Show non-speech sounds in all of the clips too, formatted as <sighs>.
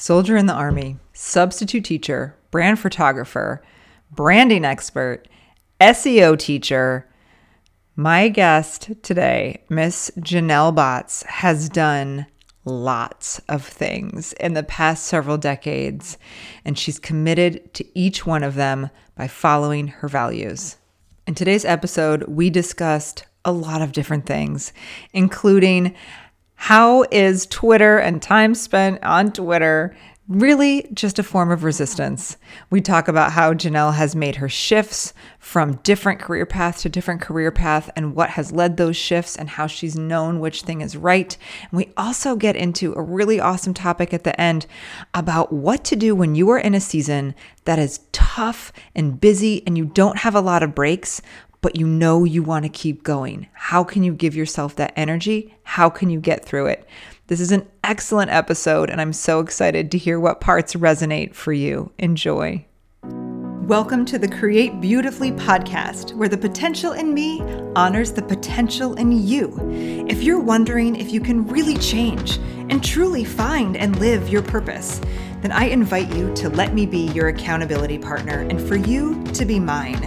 soldier in the army, substitute teacher, brand photographer, branding expert, SEO teacher. My guest today, Miss Jenelle Botts, has done lots of things in the past several decades, and she's committed to each one of them by following her values. In today's episode, we discussed a lot of different things, including how is Twitter and time spent on Twitter really just a form of resistance. We talk about how Jenelle has made her shifts from different career path to different career path and what has led those shifts and how she's known which thing is right. And we also get into a really awesome topic at the end about what to do when you are in a season that is tough and busy and you don't have a lot of breaks, but you know you want to keep going. How can you give yourself that energy? How can you get through it? This is an excellent episode, and I'm so excited to hear what parts resonate for you. Enjoy. Welcome to the Create Beautifully podcast, where the potential in me honors the potential in you. If you're wondering if you can really change and truly find and live your purpose, then I invite you to let me be your accountability partner and for you to be mine.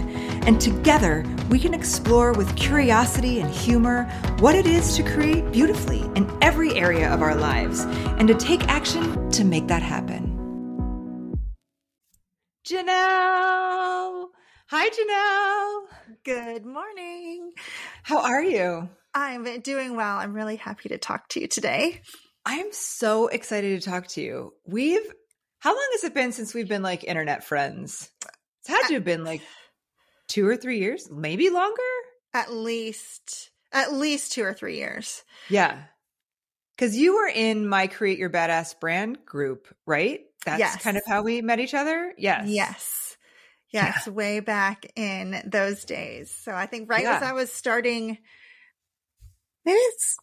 And together, we can explore with curiosity and humor what it is to create beautifully in every area of our lives and to take action to make that happen. Jenelle! Hi, Jenelle! Good morning. How are you? I'm doing well. I'm really happy to talk to you today. I am so excited to talk to you. We've how long has it been since we've been like internet friends? It's had to have been like two or three years, maybe longer. At least, at least two or three years. Yeah. Cause you were in my Create Your Badass brand group, right? That's yes. kind of how we met each other. Yes. Yes. Yes. Yeah. Way back in those days. So I think right yeah. as I was starting, maybe it's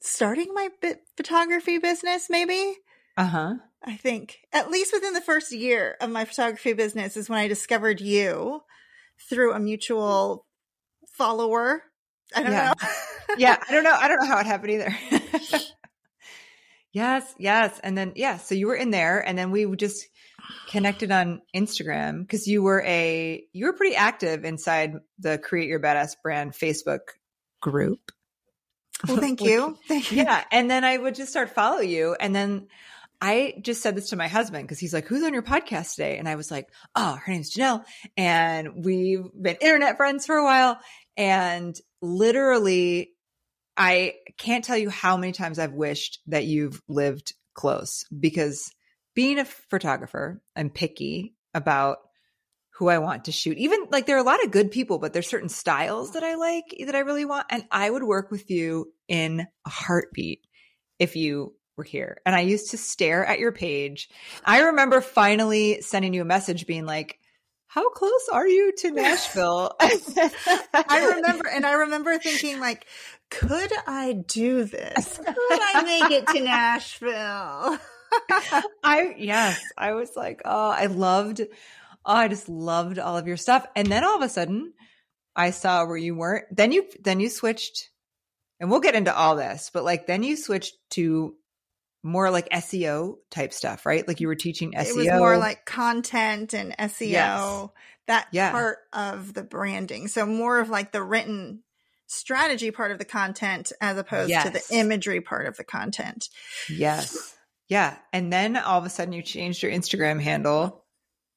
starting my bit photography business, maybe. Uh huh. I think at least within the first year of my photography business is when I discovered you through a mutual follower. I don't yeah. know. yeah, I don't know. I <laughs> don't know how it happened either. yes, yes. And then yeah, so you were in there and then we just connected on Instagram because you were a you were pretty active inside the Create Your Badass brand Facebook group. Well, thank <laughs> you. Thank <laughs> you. Yeah. And then I would just start follow you. And then I just said this to my husband because he's like, Who's on your podcast today? And I was like, Oh, her name's Jenelle. And we've been internet friends for a while. And literally, I can't tell you how many times I've wished that you've lived close because being a photographer, I'm picky about who I want to shoot. Even like there are a lot of good people, but there's certain styles that I like that I really want. And I would work with you in a heartbeat if you were here. And I used to stare at your page. I remember finally sending you a message being like, how close are you to <laughs> Nashville? <laughs> I remember, and I remember thinking like, could I do this? Could I make it to Nashville? <laughs> I, yes, I was like, oh, I loved, oh, I just loved all of your stuff. And then all of a sudden I saw where you weren't, then you, then you switched and we'll get into all this, but like then you switched to more like SEO type stuff, right? Like you were teaching SEO. It was more like content and SEO, yes. that yeah. part of the branding. So more of like the written strategy part of the content as opposed yes. to the imagery part of the content. Yes. Yeah. And then all of a sudden you changed your Instagram handle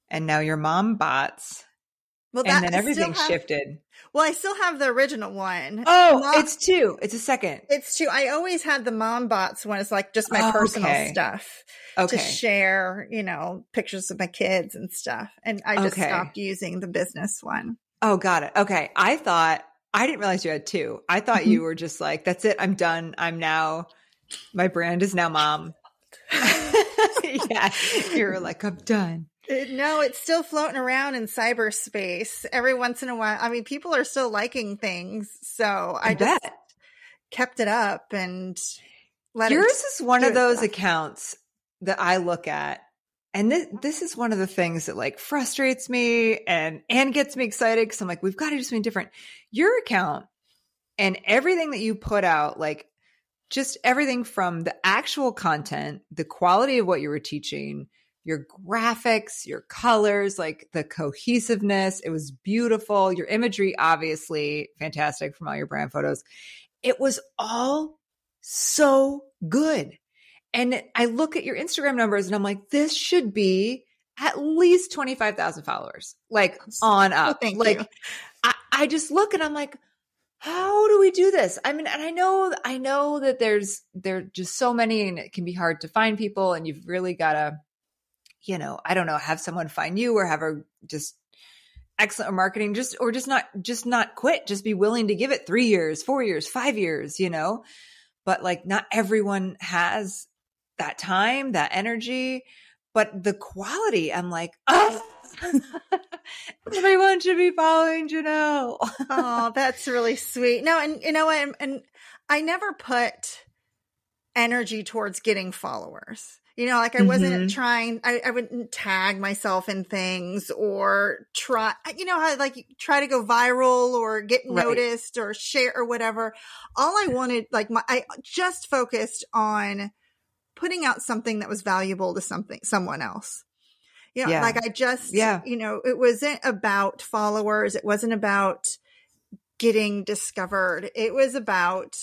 and now your mom Botts. Well, and then everything have, shifted. Well, I still have the original one. Oh, mom, it's two. It's a second. It's two. I always had the mom Botts one. It's like just my oh, personal okay. stuff okay. to share, you know, pictures of my kids and stuff. And I just okay. stopped using the business one. Oh, got it. Okay. I thought, I didn't realize you had two. I thought mm-hmm. you were just like, that's it. I'm done. I'm now, my brand is now mom. <laughs> <laughs> yeah. You're like, I'm done. It, no, it's still floating around in cyberspace. Every once in a while, I mean, people are still liking things, so I, I just bet. kept it up and let yours is one of those stuff. accounts that I look at, and this this is one of the things that like frustrates me and and gets me excited because I'm like, we've got to do something different. Your account and everything that you put out, like just everything from the actual content, the quality of what you were teaching, your graphics, your colors, like the cohesiveness. It was beautiful. Your imagery, obviously fantastic from all your brand photos. It was all so good. And I look at your Instagram numbers and I'm like, this should be at least 25,000 followers, like on oh, up. Oh, like, I, I just look and I'm like, how do we do this? I mean, and I know, I know that there's, there are just so many and it can be hard to find people and you've really got to, you know, I don't know, have someone find you or have a just excellent marketing, just, or just not, just not quit, just be willing to give it three years, four years, five years, you know, but like not everyone has that time, that energy, but the quality, I'm like, oh, <laughs> Everyone should be following Jenelle. oh, <laughs> that's really sweet. No, and you know, and, and I never put energy towards getting followers. You know, like I wasn't mm-hmm. trying, I, I wouldn't tag myself in things or try, you know, how like try to go viral or get right. noticed or share or whatever. All I wanted, like my, I just focused on putting out something that was valuable to something, someone else. You know, yeah. like I just, yeah. you know, it wasn't about followers. It wasn't about getting discovered. It was about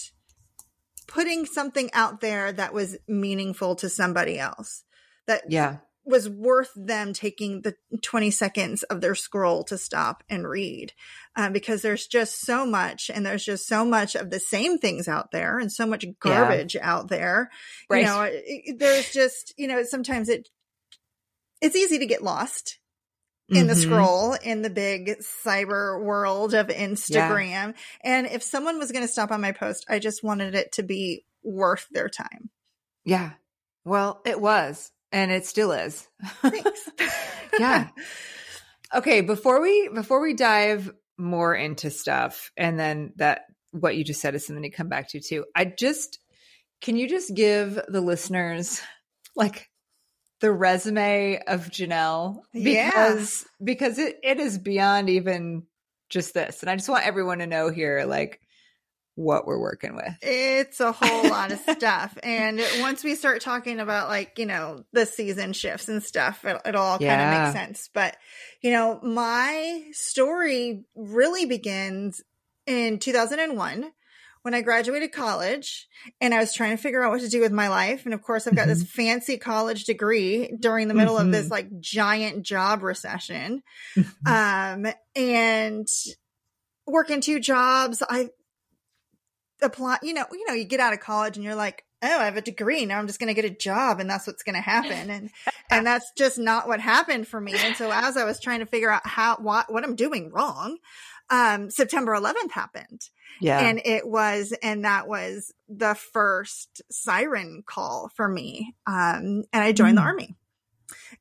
putting something out there that was meaningful to somebody else. That yeah. was worth them taking the 20 seconds of their scroll to stop and read. Um, because there's just so much and there's just so much of the same things out there and so much garbage yeah. out there. Right. You know, it, there's just, you know, sometimes it it's easy to get lost in mm-hmm. the scroll in the big cyber world of Instagram. Yeah. And if someone was going to stop on my post, I just wanted it to be worth their time. Yeah. Well, it was, and it still is. Thanks. <laughs> yeah. Okay, before we before we dive more into stuff and then that what you just said is something to come back to too. I just can you just give the listeners like the resume of Jenelle because yeah. because it, it is beyond even just this. And I just want everyone to know here like what we're working with. It's a whole lot of <laughs> stuff. And once we start talking about like, you know, the season shifts and stuff, it, it all yeah. kind of makes sense. But, you know, my story really begins in 2001 when I graduated college and I was trying to figure out what to do with my life. And of course, I've got mm-hmm. this fancy college degree during the middle mm-hmm. of this mm-hmm. like giant job recession. <laughs> Um, and working two jobs. I apply, you know, you know, you get out of college and you're like, oh, I have a degree. Now I'm just going to get a job and that's what's going to happen. And, <laughs> and that's just not what happened for me. And so as I was trying to figure out how, what, what I'm doing wrong, um, September 11th happened. Yeah. And it was, and that was the first siren call for me. Um, and I joined mm. the army.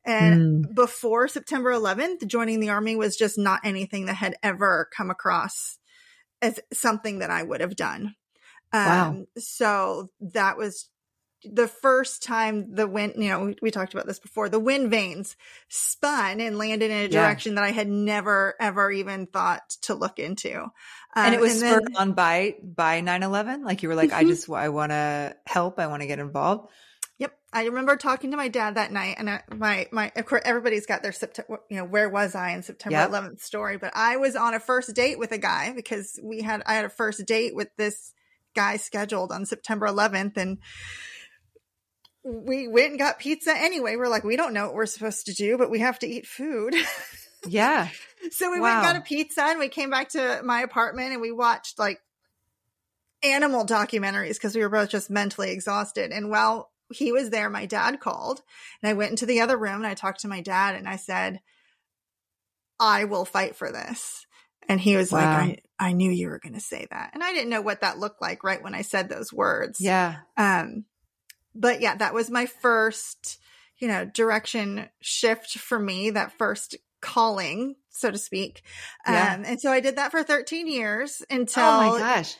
And mm. before September 11th, joining the army was just not anything that had ever come across as something that I would have done. Um, wow. so that was the first time the wind, you know, we, talked about this before, the wind vanes spun and landed in a direction yeah. that I had never, ever even thought to look into. Um, and it was and spurred then, on by, by 9-11? Like you were like, mm-hmm. I just, I want to help. I want to get involved. Yep. I remember talking to my dad that night and I, my, my, of course, everybody's got their September, you know, where was I in September yep. 11th story, but I was on a first date with a guy because we had, I had a first date with this guy scheduled on September 11th and, we went and got pizza anyway. We're like, we don't know what we're supposed to do, but we have to eat food. <laughs> Yeah. so we wow. went and got a pizza and we came back to my apartment and we watched like animal documentaries because we were both just mentally exhausted. And while he was there, my dad called and I went into the other room and I talked to my dad and I said, I will fight for this. And he was wow. like, I, I knew you were going to say that. And I didn't know what that looked like right when I said those words. Yeah. Um, but yeah, that was my first, you know, direction shift for me, that first calling, so to speak. Yeah. Um, and so I did that for 13 years until oh my gosh.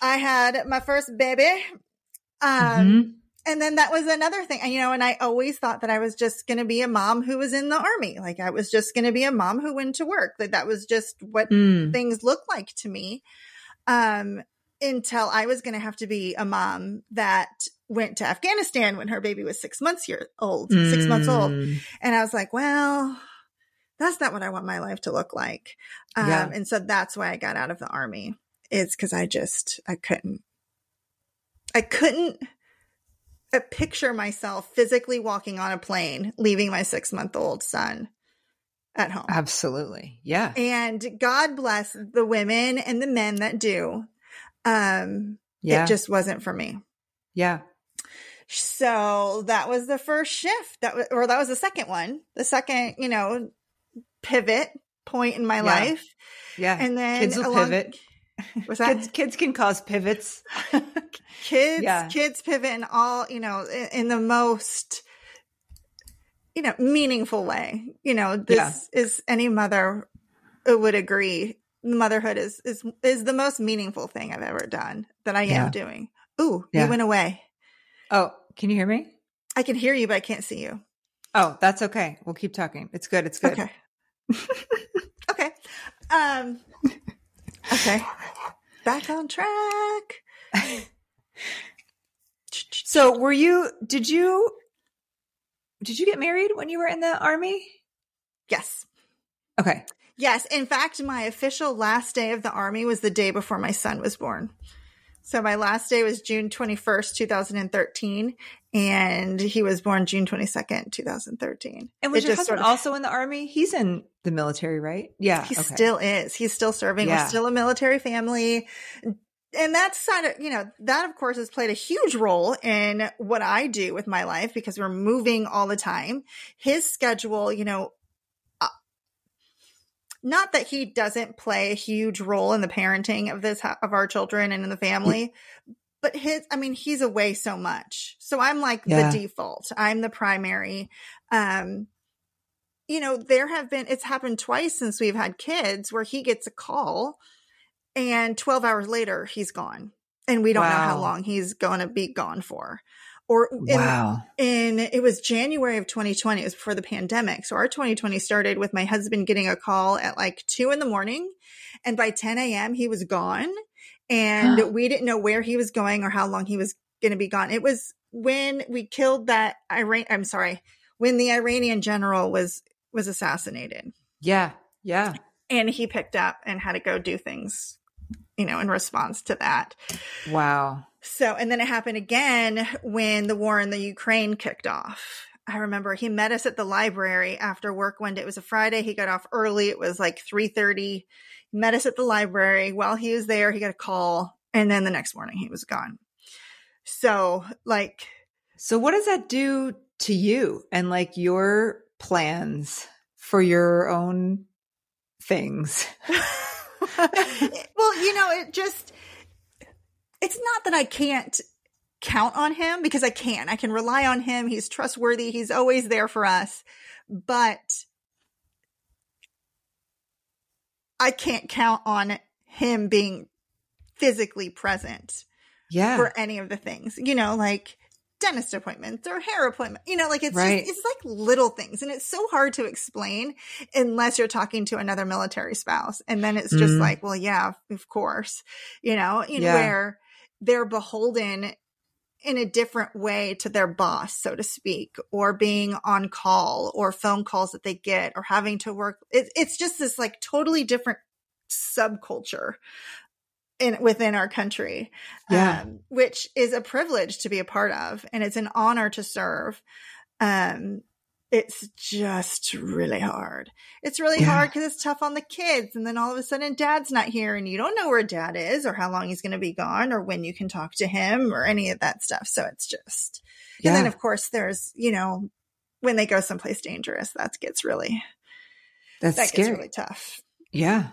I had my first baby. Um, mm-hmm. and then that was another thing, you know, and I always thought that I was just going to be a mom who was in the army. Like I was just going to be a mom who went to work. That that was just what mm. things looked like to me. Um, until I was going to have to be a mom that went to Afghanistan when her baby was six months year old, mm. six months old. Mm. And I was like, well, that's not what I want my life to look like. Um, yeah. and so that's why I got out of the army is because I just, I couldn't, I couldn't uh, picture myself physically walking on a plane, leaving my six month old son at home. Absolutely. Yeah. And God bless the women and the men that do. Um, yeah. It just wasn't for me. Yeah. So that was the first shift that was, or that was the second one, the second, you know, pivot point in my yeah. life. Yeah. And then kids will along, pivot. Was that kids, kids can cause pivots. <laughs> kids, yeah. kids pivot in all, you know, in, in, the most, you know, meaningful way. You know, this yeah. is any mother would agree. Motherhood is, is, is the most meaningful thing I've ever done that I am doing. Ooh, you went away. Oh, can you hear me? I can hear you, but I can't see you. Oh, that's okay. We'll keep talking. It's good. It's good. Okay. <laughs> okay. Um, okay. Back on track. <laughs> <laughs> so were you, did you, did you get married when you were in the army? Yes. Okay. Yes. In fact, my official last day of the army was the day before my son was born. So my last day was June 21st, 2013, and he was born June 22nd, 2013. And was it your husband sort of, also in the army? He's in the military, right? Yeah. He okay. still is. He's still serving. Yeah. We're still a military family. And that's side of, you know, that of course has played a huge role in what I do with my life because we're moving all the time. His schedule, you know, not that he doesn't play a huge role in the parenting of this of our children and in the family but his i mean he's away so much. So i'm like yeah. the default. I'm the primary. Um you know there have been it's happened twice since we've had kids where he gets a call and 12 hours later he's gone. And we don't wow. know how long he's going to be gone for or in, wow. in it was January of 2020. It was before the pandemic. So our 2020 started with my husband getting a call at like two in the morning. And by 10 a.m. he was gone and <gasps> we didn't know where he was going or how long he was going to be gone. It was when we killed that Iran. I'm sorry, when the Iranian general was, was assassinated. Yeah. Yeah. And he picked up and had to go do things, you know, in response to that. Wow. So, and then it happened again when the war in the Ukraine kicked off. I remember he met us at the library after work one day. It was a Friday. He got off early. It was like 3:30. He met us at the library. While he was there, he got a call and then the next morning he was gone. So, like So what does that do to you and like your plans for your own things? <laughs> well, you know, it just it's not that I can't count on him because I can. I can rely on him. He's trustworthy. He's always there for us. But I can't count on him being physically present yeah. for any of the things. You know, like dentist appointments or hair appointment. You know, like it's right. just, it's like little things and it's so hard to explain unless you're talking to another military spouse. And then it's just mm. like, well, yeah, of course, you know, you yeah. where they're beholden in a different way to their boss, so to speak, or being on call or phone calls that they get or having to work. It, it's just this like totally different subculture in within our country, yeah. um, which is a privilege to be a part of, and it's an honor to serve. Um, it's just really hard. It's really yeah. hard because it's tough on the kids. And then all of a sudden, dad's not here, and you don't know where dad is, or how long he's going to be gone, or when you can talk to him, or any of that stuff. So it's just, yeah. and then of course, there's, you know, when they go someplace dangerous, that gets really, that's that scary. gets really tough. Yeah.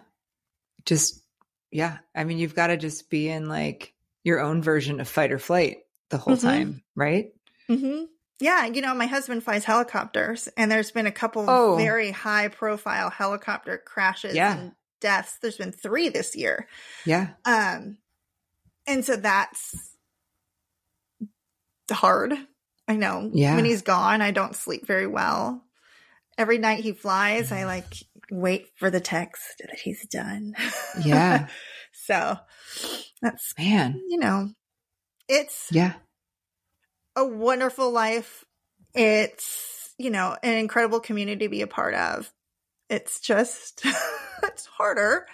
Just, yeah. I mean, you've got to just be in like your own version of fight or flight the whole mm-hmm. time, right? Mm-hmm. Yeah, you know, my husband flies helicopters, and there's been a couple oh. very high profile helicopter crashes yeah. and deaths. There's been three this year. Yeah. Um, and so that's hard. I know. Yeah. When he's gone, I don't sleep very well. Every night he flies, I like wait for the text that he's done. Yeah. <laughs> So that's man, you know, it's yeah, a wonderful life. It's, you know, an incredible community to be a part of. It's just, <laughs> it's harder,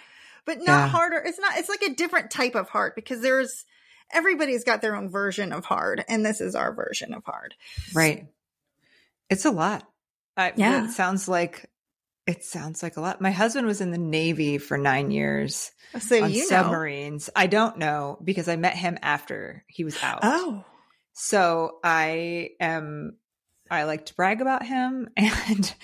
but not yeah. harder. It's not, it's like a different type of hard because there's, everybody's got their own version of hard and this is our version of hard. Right. It's a lot. I, yeah. It sounds like it sounds like a lot. My husband was in the Navy for nine years so on submarines. Know. I don't know because I met him after he was out. Oh. So I am I like to brag about him, <laughs> and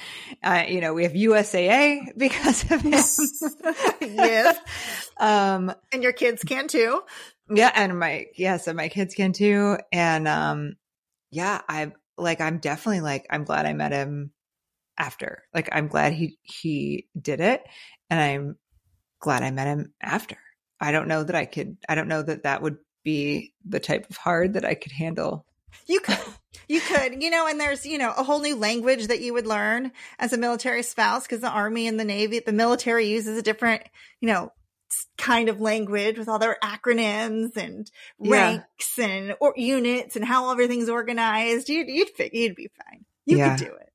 uh, you know we have USAA <laughs> because of him. yes, <laughs> um, and your kids can too. Yeah, and my yes, and my kids can too. And um, yeah, I'm like I'm definitely like I'm glad I met him after. Like I'm glad he he did it, and I'm glad I met him after. I don't know that I could. I don't know that that would be the type of hard that I could handle. You could, you could, you know, and there's, you know, a whole new language that you would learn as a military spouse because the army and the navy, the military uses a different, you know, kind of language with all their acronyms and ranks yeah. and or units and how everything's organized. You'd, you'd, you'd be fine. You yeah. could do it.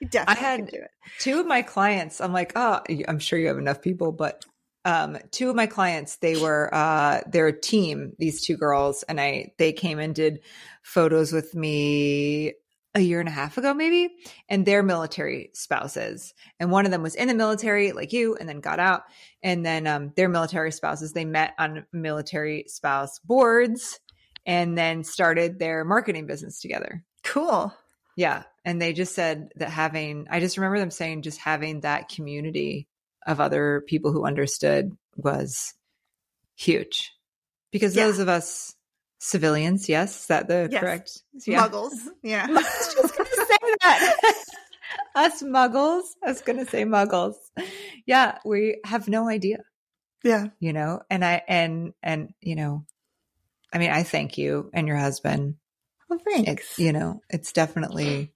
You definitely I had do it. Two of my clients, I'm like, oh, I'm sure you have enough people, but um, two of my clients, they were uh, they're team, these two girls, and I they came and did photos with me a year and a half ago, maybe, and they're military spouses. And one of them was in the military, like you, and then got out. And then um, they're military spouses. They met on military spouse boards and then started their marketing business together. Cool. Yeah. And they just said that having, I just remember them saying just having that community of other people who understood was huge. Because yeah. those of us civilians, yes, is that the yes. correct? Yeah. Muggles. Yeah. <laughs> <laughs> I was just going to say that. <laughs> us muggles. I was going to say muggles. Yeah, we have no idea. Yeah. You know, and I, and, and, you know, I mean, I thank you and your husband. Well, thanks. It's, you know, it's definitely,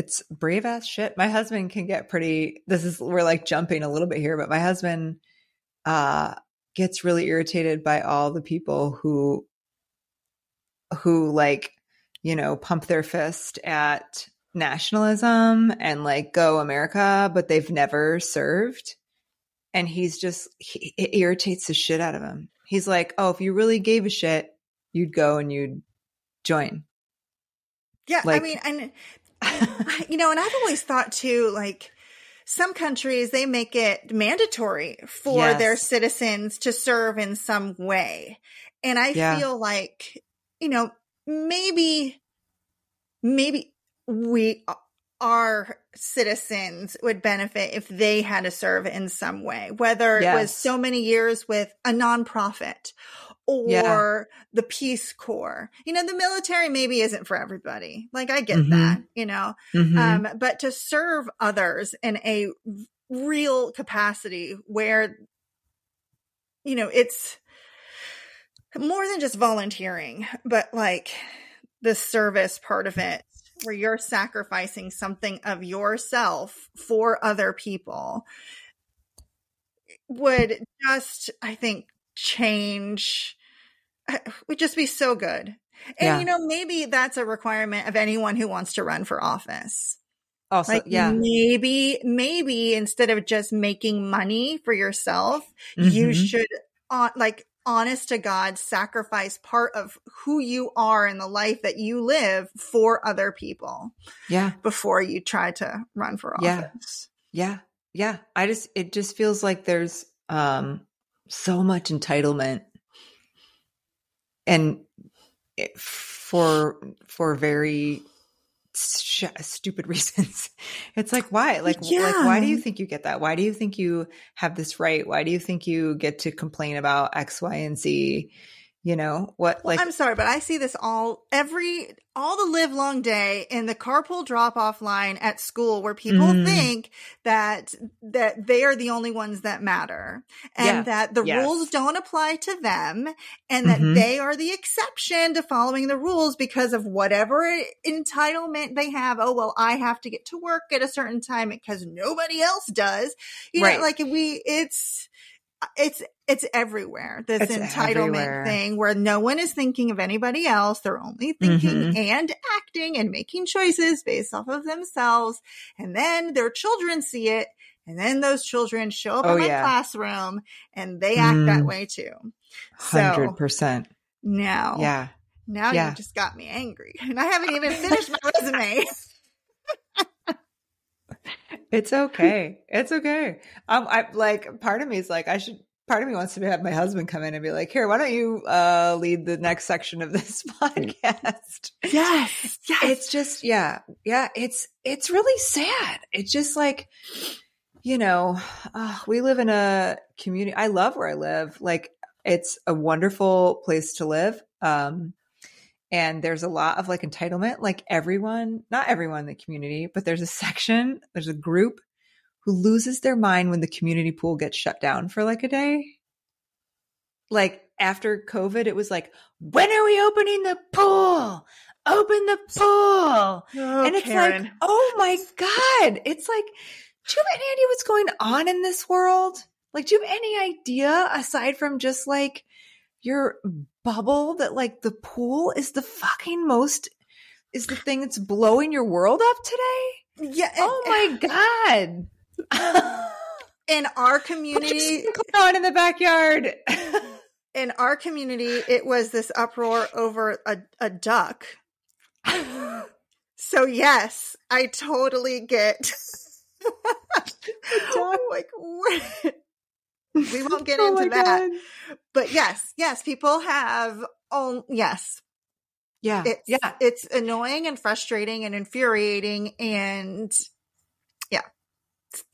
it's brave ass shit. My husband can get pretty, this is, we're like jumping a little bit here, but my husband, uh, gets really irritated by all the people who who like you know pump their fist at nationalism and like go America, but they've never served. And he's just, he, it irritates the shit out of him. He's like, oh, if you really gave a shit, you'd go and you'd join. Yeah. Like, I mean, and, you know, and I've always thought too, like, some countries they make it mandatory for yes. their citizens to serve in some way. And I yeah. feel like you know, maybe, maybe we, our citizens would benefit if they had to serve in some way, whether yes. it was so many years with a nonprofit or yeah. the Peace Corps. You know, the military maybe isn't for everybody. Like I get mm-hmm. that, you know, mm-hmm. um, but to serve others in a real capacity where, you know, it's, more than just volunteering, but like the service part of it where you're sacrificing something of yourself for other people would just, I think, change, <sighs> would just be so good. And, yeah. you know, maybe that's a requirement of anyone who wants to run for office. Also, like yeah. Maybe, maybe instead of just making money for yourself, mm-hmm. you should, uh, like, honest to God sacrifice part of who you are in the life that you live for other people. Yeah. Before you try to run for office. Yeah. Yeah. I just, it just feels like there's um, so much entitlement and for, for very sh- stupid <laughs> reasons. It's like why? Like yeah. like why do you think you get that? Why do you think you have this right? Why do you think you get to complain about X, Y, and Z? You know what like well, i'm sorry but i see this all every all the live long day in the carpool drop off line at school where people mm. think that that they are the only ones that matter and yeah. that the yes. rules don't apply to them and that mm-hmm. they are the exception to following the rules because of whatever entitlement they have oh well i have to get to work at a certain time because nobody else does you right. know like we it's it's it's everywhere. This it's entitlement everywhere. thing where no one is thinking of anybody else. They're only thinking mm-hmm. and acting and making choices based off of themselves. And then their children see it. And then those children show up oh, in my yeah. classroom and they act mm. that way too. Hundred percent. Now, yeah, now yeah. you just got me angry, <laughs> and I haven't even finished my resume. <laughs> It's okay. It's okay. Um, I like part of me is like I should. Part of me wants to have my husband come in and be like, "Here, why don't you uh, lead the next section of this <laughs> podcast?" Yes, yes. It's just, yeah, yeah. It's it's really sad. It's just like, you know, uh, we live in a community. I love where I live. Like, it's a wonderful place to live. Um, and there's a lot of like entitlement like everyone not everyone in the community but there's a section there's a group who loses their mind when the community pool gets shut down for like a day. Like after covid it was like when are we opening the pool? Open the pool! Oh, and it's Karen. like oh my god. It's like do you have any idea what's going on in this world? Like do you have any idea aside from just like your bubble that like the pool is the fucking most is the thing that's blowing your world up today? Yeah. Oh my god. <laughs> in our community on in the backyard. <laughs> in our community, it was this uproar over a, a duck. so yes, I totally get <laughs> like what we <laughs> won't get oh into that. God. But yes, yes, people have oh yes. Yeah. It's, yeah. It's annoying and frustrating and infuriating and yeah.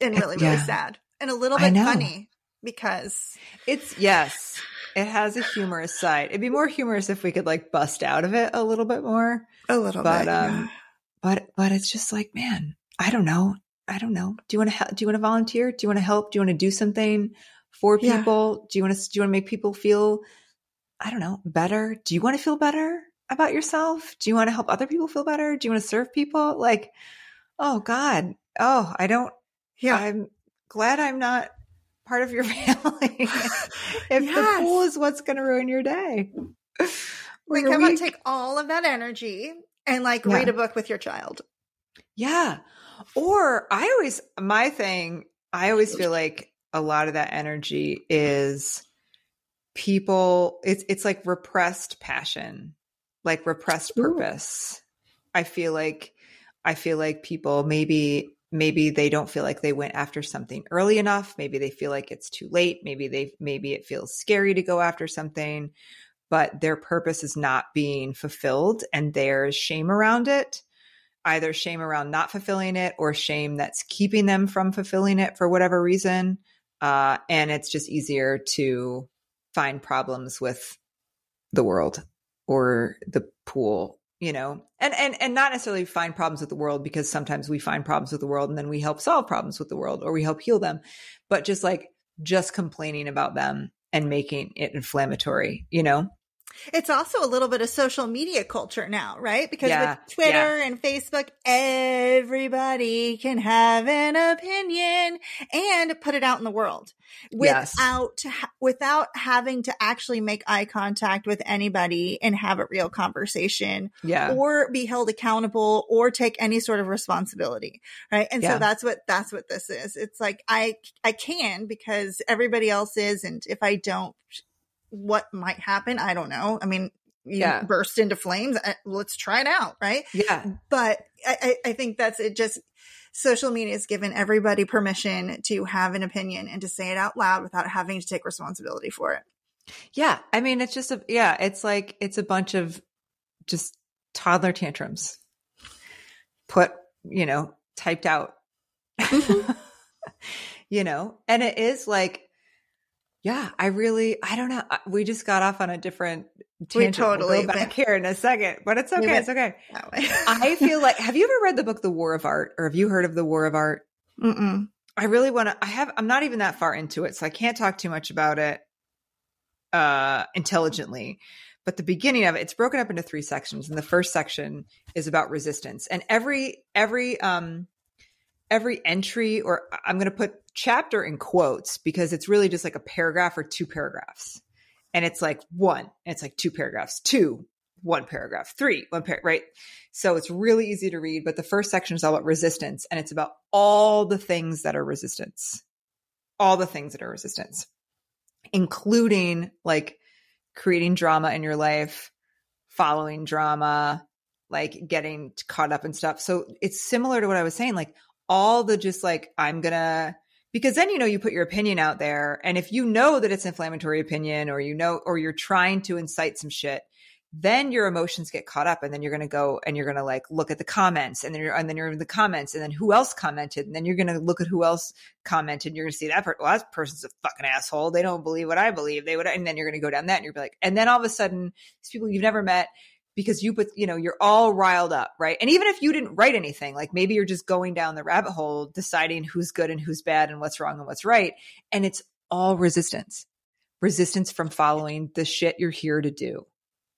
And really, really yeah. sad. And a little bit funny because it's yes. It has a humorous side. It'd be more humorous if we could like bust out of it a little bit more. A little but, bit. Um, yeah. but but it's just like, man, I don't know. I don't know. Do you want to do you want to volunteer? Do you want to help? Do you want to do something? For people? Yeah. Do you want to do you want to make people feel I don't know, better? Do you want to feel better about yourself? Do you want to help other people feel better? Do you want to serve people? Like, oh God. Oh, I don't yeah. I'm glad I'm not part of your <laughs> family. <laughs> if yes. the pool is what's gonna ruin your day. <laughs> Like how about take all of that energy and like yeah. read a book with your child? Yeah. Or I always my thing, I always feel like a lot of that energy is people it's it's like repressed passion like repressed purpose. Ooh. i feel like i feel like people maybe maybe they don't feel like they went after something early enough. Maybe they feel like it's too late. Maybe they maybe it feels scary to go after something but their purpose is not being fulfilled and there's shame around it. Either shame around not fulfilling it or shame that's keeping them from fulfilling it for whatever reason uh, and it's just easier to find problems with the world or the pool you know? And and and not necessarily find problems with the world because sometimes we find problems with the world and then we help solve problems with the world or we help heal them but just like just complaining about them and making it inflammatory you know it's also a little bit of social media culture now, right? Because yeah, with Twitter yeah. and Facebook, everybody can have an opinion and put it out in the world without yes. without having to actually make eye contact with anybody and have a real conversation yeah. or be held accountable or take any sort of responsibility right and yeah. so that's what that's what this is it's like i i can because everybody else is and if i don't what might happen. I don't know. I mean, you yeah. burst into flames. Uh, let's try it out, right? Yeah. But I, I think that's it. Just social media has given everybody permission to have an opinion and to say it out loud without having to take responsibility for it. Yeah. I mean, it's just a, yeah, it's like, it's a bunch of just toddler tantrums put, you know, typed out, mm-hmm. <laughs> you know, and it is like, yeah, I really, I don't know. We just got off on a different tangent. We totally we'll go back here in a second, but it's okay. It's okay. I feel <laughs> like, have you ever read the book, The War of Art, or have you heard of The War of Art? Mm-mm. I really want to, I have, I'm not even that far into it, so I can't talk too much about it, uh, intelligently. But the beginning of it, it's broken up into three sections. And the first section is about resistance. And every, every, um, every entry, or I'm going to put chapter in quotes because it's really just like a paragraph or two paragraphs. And it's like one, and it's like two paragraphs, two, one paragraph, three, one paragraph, right? So it's really easy to read. But the first section is all about resistance and it's about all the things that are resistance, all the things that are resistance, including like creating drama in your life, following drama, like getting caught up in stuff. So it's similar to what I was saying, like all the just like, I'm gonna, because then you know you put your opinion out there and if you know that it's inflammatory opinion or you know or you're trying to incite some shit then your emotions get caught up and then you're going to go and you're going to like look at the comments and then you're and then you're in the comments and then who else commented and then you're going to look at who else commented and you're going to see that person well that person's a fucking asshole. They don't believe what i believe. They would and then you're going to go down that and you're be like and then all of a sudden these people you've never met because you put you know you're all riled up right and even if you didn't write anything like maybe you're just going down the rabbit hole deciding who's good and who's bad and what's wrong and what's right and it's all resistance resistance from following the shit you're here to do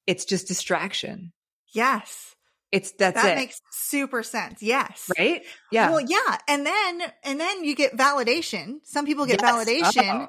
it's just distraction. Yes. It's that's that it. makes super sense. Yes. Right? Yeah. Well, yeah. And then and then you get validation. Some people get yes. validation. Oh,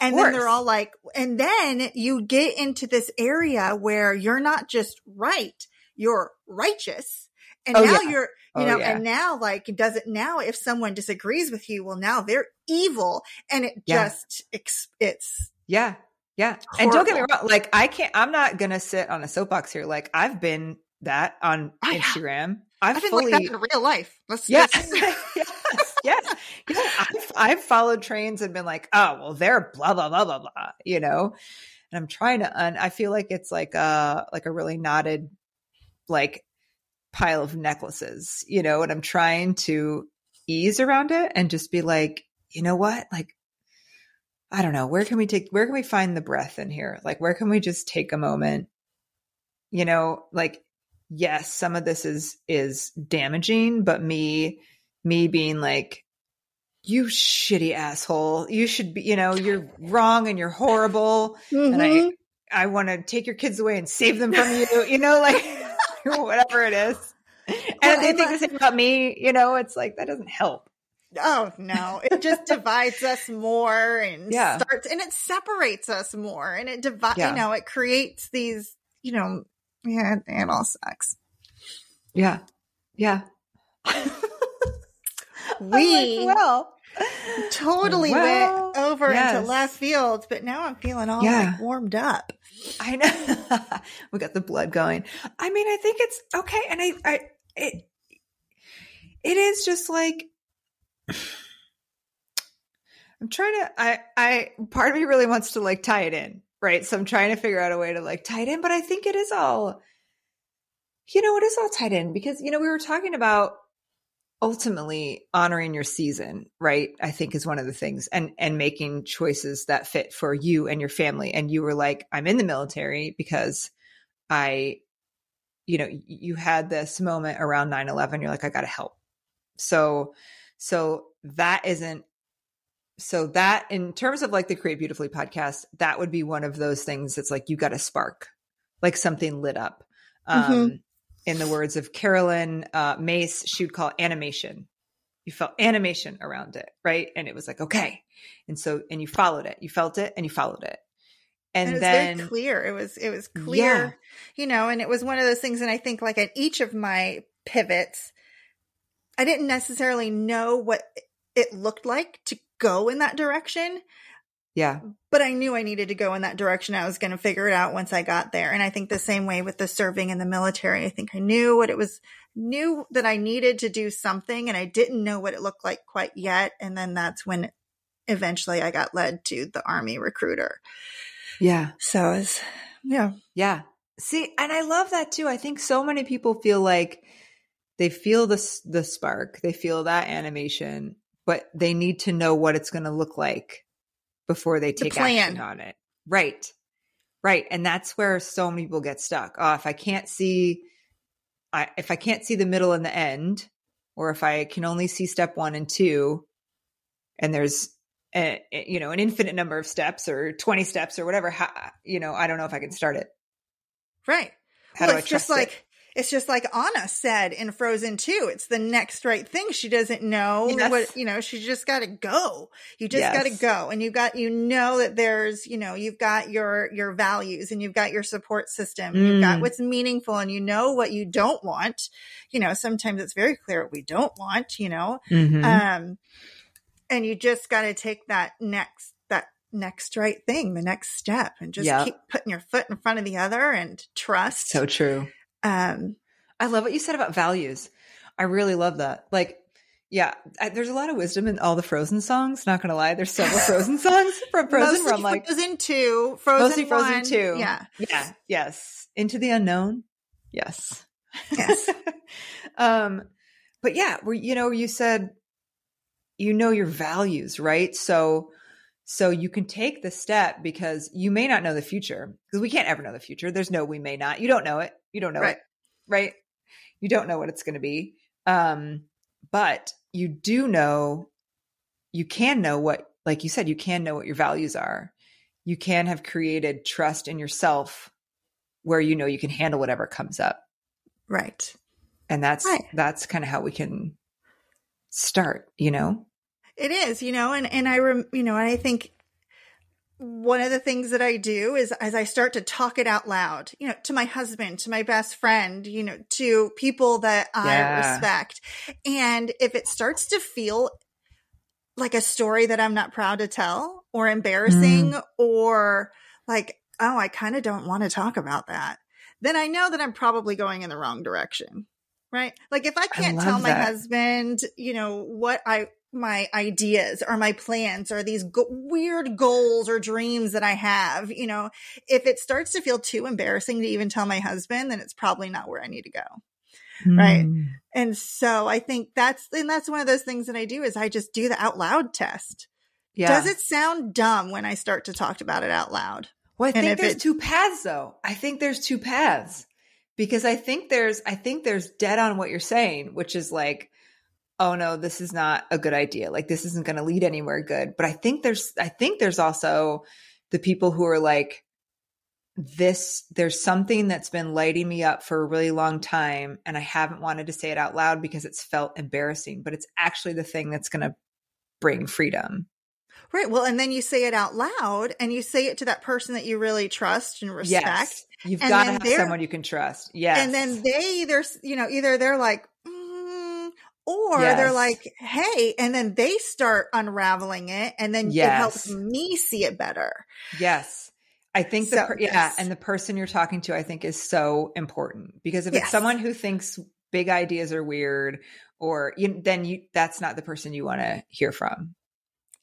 and then they're all like, and then you get into this area where you're not just right, you're righteous. And oh, now yeah. you're, you oh, know, yeah. and now like, does it now if someone disagrees with you, well, now they're evil and it yeah. just, it's, it's, yeah. Yeah. Horrible. And don't get me wrong, like I can't I'm not gonna sit on a soapbox here. Like I've been that on oh, I Instagram. I've, I've been fully, like that in real life. Let's, <laughs> yes, yes, yes, yes. I've, I've followed trains and been like, oh, well, they're blah blah blah blah blah, you know. And I'm trying to, un- I feel like it's like a like a really knotted, like pile of necklaces, you know. And I'm trying to ease around it and just be like, you know what, like I don't know, where can we take, where can we find the breath in here? Like, where can we just take a moment? You know, like, yes, some of this is, is damaging, but me, me being like, you shitty asshole, you should be, you know, <laughs> you're wrong and you're horrible. Mm-hmm. And I, mm-hmm. I want to take your kids away and save them from you, you know, like <laughs> whatever it is. And well, they think the same about me, you know, it's like that doesn't help. Oh no, it just <laughs> divides us more and yeah. starts and it separates us more and it divides, yeah. you know, it creates these, you know, yeah, it all sucks. Yeah. Yeah. <laughs> we like, well totally well, went over yes. into left field, but now I'm feeling all yeah. like warmed up. I know. <laughs> we got the blood going. I mean, I think it's okay. And I, I, it, it is just like, <sighs> I'm trying to I I part of me really wants to like tie it in, right? So I'm trying to figure out a way to like tie it in, but I think it is all you know, it is all tied in because you know, we were talking about ultimately honoring your season, right? I think is one of the things and and making choices that fit for you and your family. And you were like, I'm in the military because I you know, you had this moment around 9/11, you're like I got to help. So so that isn't so that in terms of like the create beautifully podcast that would be one of those things that's like you got a spark like something lit up. Um mm-hmm. in the words of carolyn uh Myss she would call animation. You felt animation around it right? And it was like okay. And so and you followed it. You felt it and you followed it. And, and it then very clear. It was it was clear yeah. you know and it was one of those things and i think like at each of my pivots I didn't necessarily know what it looked like to go in that direction. Yeah. But I knew I needed to go in that direction. I was going to figure it out once I got there. And I think the same way with the serving in the military. I think I knew what it was, knew that I needed to do something and I didn't know what it looked like quite yet. And then that's when eventually I got led to the army recruiter. Yeah. So it's, yeah. Yeah. See, and I love that too. I think so many people feel like, they feel the the spark, they feel that animation, but they need to know what it's going to look like before they take the action on it. Right. Right. And that's where so many people get stuck. Oh, if I can't see I if I can't see the middle and the end, or if I can only see step 1 and 2 and there's a, you know an infinite number of steps or 20 steps or whatever how, you know i don't know if i can start it right how well, it's just like it's just like Anna said in Frozen 2. It's the next right thing. She doesn't know yes. what, you know, she just got to go. You just yes. got to go. And you got, you know that there's, you know, you've got your, your values and you've got your support system. Mm. You've got mm. what's meaningful and you know what you don't want. You know, sometimes it's very clear what we don't want, you know. Mm-hmm. Um, and you just got to take that next, that next right thing, the next step and just yep. keep putting your foot in front of the other and trust. So true. Um, I love what you said about values. I really love that. Like, yeah, I, there's a lot of wisdom in all the Frozen songs. Not gonna lie, there's several <laughs> Frozen songs from Frozen mostly where like Frozen two, Frozen mostly Frozen one. two. Yeah, yeah, yes. Into the unknown. Yes, yes. <laughs> um, but yeah, where you know you said you know your values, right? So so you can take the step because you may not know the future because we can't ever know the future. There's no we may not. You don't know it. You don't know right. it. Right? You don't know what it's going to be. Um but you do know you can know what like you said you can know what your values are. You can have created trust in yourself where you know you can handle whatever comes up. Right. And that's right. that's kind of how we can start, you know? It is, you know, and, and I, rem, you know, I think one of the things that I do is as I start to talk it out loud, you know, to my husband, to my best friend, you know, to people that I respect. And if it starts to feel like a story that I'm not proud to tell or embarrassing mm. or like, oh, I kind of don't want to talk about that, then I know that I'm probably going in the wrong direction. Right. Like if I can't I tell my that. husband, you know, what I, my ideas or my plans or these go- weird goals or dreams that I have, you know, if it starts to feel too embarrassing to even tell my husband, then it's probably not where I need to go. Mm. Right. Hmm. And so I think that's, and that's one of those things that I do is I just do the out loud test. Yeah. Does it sound dumb when I start to talk about it out loud? Well, I think there's it, two paths though. I think there's two paths because I think there's, I think there's dead on what you're saying, which is like, oh no, this is not a good idea. Like this isn't going to lead anywhere good. But I think there's, I think there's also the people who are like, this, there's something that's been lighting me up for a really long time. And I haven't wanted to say it out loud because it's felt embarrassing, but it's actually the thing that's going to bring freedom. Right. Well, and then you say it out loud and you say it to that person that you really trust and respect. Yes. You've got to have someone you can trust. Yes. And then they either, you know, either they're like, mm, or yes. they're like, hey, and then they start unraveling it and then yes. it helps me see it better. Yes. I think the, so, per- yeah. Yes. And the person you're talking to, I think is so important because if it's someone who thinks big ideas are weird or you, then you, that's not the person you want to hear from.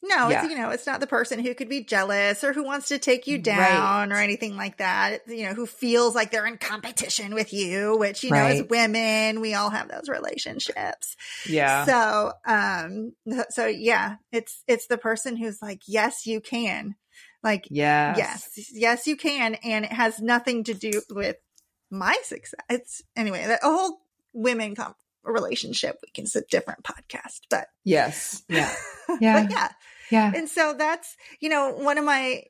No, yeah. you know, it's not the person who could be jealous or who wants to take you down right. or anything like that. you know, who feels like they're in competition with you, which, you right. know, as women, we all have those relationships. Yeah. So, um, so yeah, it's, it's the person who's like, yes, you can. Like, yes. yes, yes, you can. And it has nothing to do with my success. It's anyway, the whole women com- relationship. We can, sit different podcast, but yes. Yeah. <laughs> Yeah. yeah. Yeah. And so that's, you know, one of my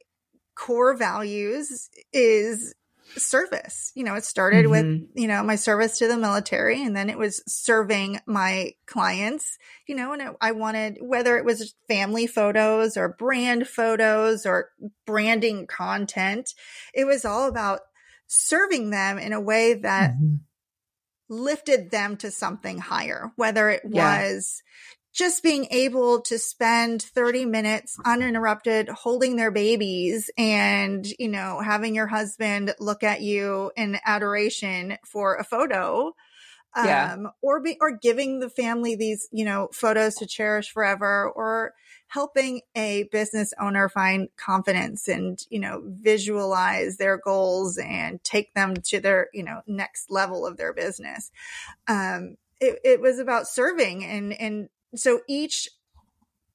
core values is service. You know, it started mm-hmm. with, you know, my service to the military and then it was serving my clients, you know, and it, I wanted, whether it was family photos or brand photos or branding content, it was all about serving them in a way that mm-hmm. lifted them to something higher, whether it yeah. was, just being able to spend 30 minutes uninterrupted holding their babies and, you know, having your husband look at you in adoration for a photo. Yeah. Um, or be, or giving the family these, you know, photos to cherish forever or helping a business owner find confidence and, you know, visualize their goals and take them to their, you know, next level of their business. Um, it, it was about serving and, and so each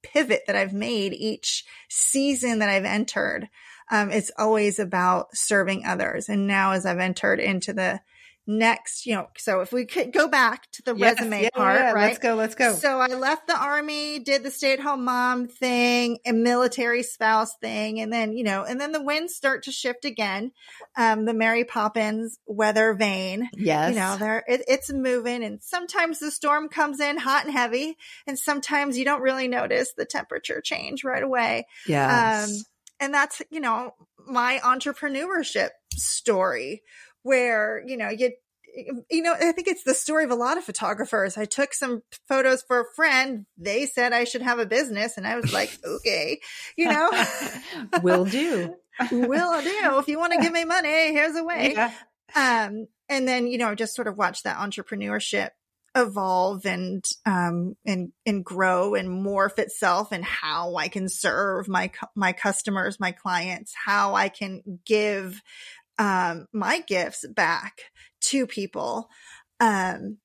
pivot that I've made, each season that I've entered, um, it's always about serving others. And now as I've entered into the next, you know, so if we could go back to the yes, resume yeah, part, yeah, right? Let's go, let's go. So I left the army, did the stay at home mom thing and military spouse thing. And then, you know, and then the winds start to shift again. Um, the Mary Poppins weather vane. Yes. You know, there, it, it's moving and sometimes the storm comes in hot and heavy and sometimes you don't really notice the temperature change right away. Yeah. Um, and that's, you know, my entrepreneurship story where, you know, you, you know, I think it's the story of a lot of photographers. I took some photos for a friend. They said I should have a business. And I was like, <laughs> okay, you know, <laughs> will do. <laughs> will do. If you want to give me money, here's a way. Yeah. Um, and then, you know, just sort of watch that entrepreneurship evolve and um and and grow and morph itself and how I can serve my my customers, my clients, how I can give um, my gifts back to people. Um,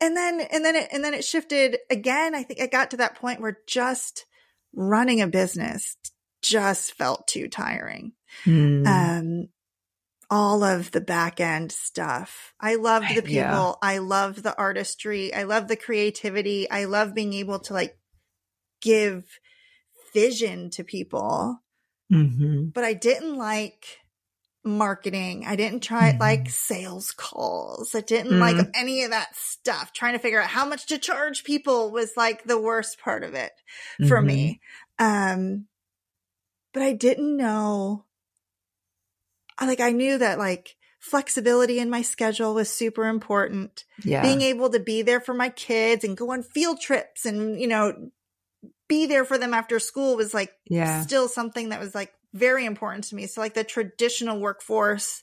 and then, and then it, and then it shifted again. I think I got to that point where just running a business just felt too tiring. Mm. Um, all of the back end stuff. I loved the people. Yeah. I loved the artistry. I love the creativity. I love being able to like give vision to people. Mm-hmm. But I didn't like marketing. I didn't try mm-hmm. like sales calls. I didn't mm-hmm. like any of that stuff. Trying to figure out how much to charge people was like the worst part of it for mm-hmm. me. Um, but I didn't know, like, I knew that like flexibility in my schedule was super important. Yeah. Being able to be there for my kids and go on field trips and, you know, be there for them after school was like yeah. still something that was like very important to me. So like the traditional workforce.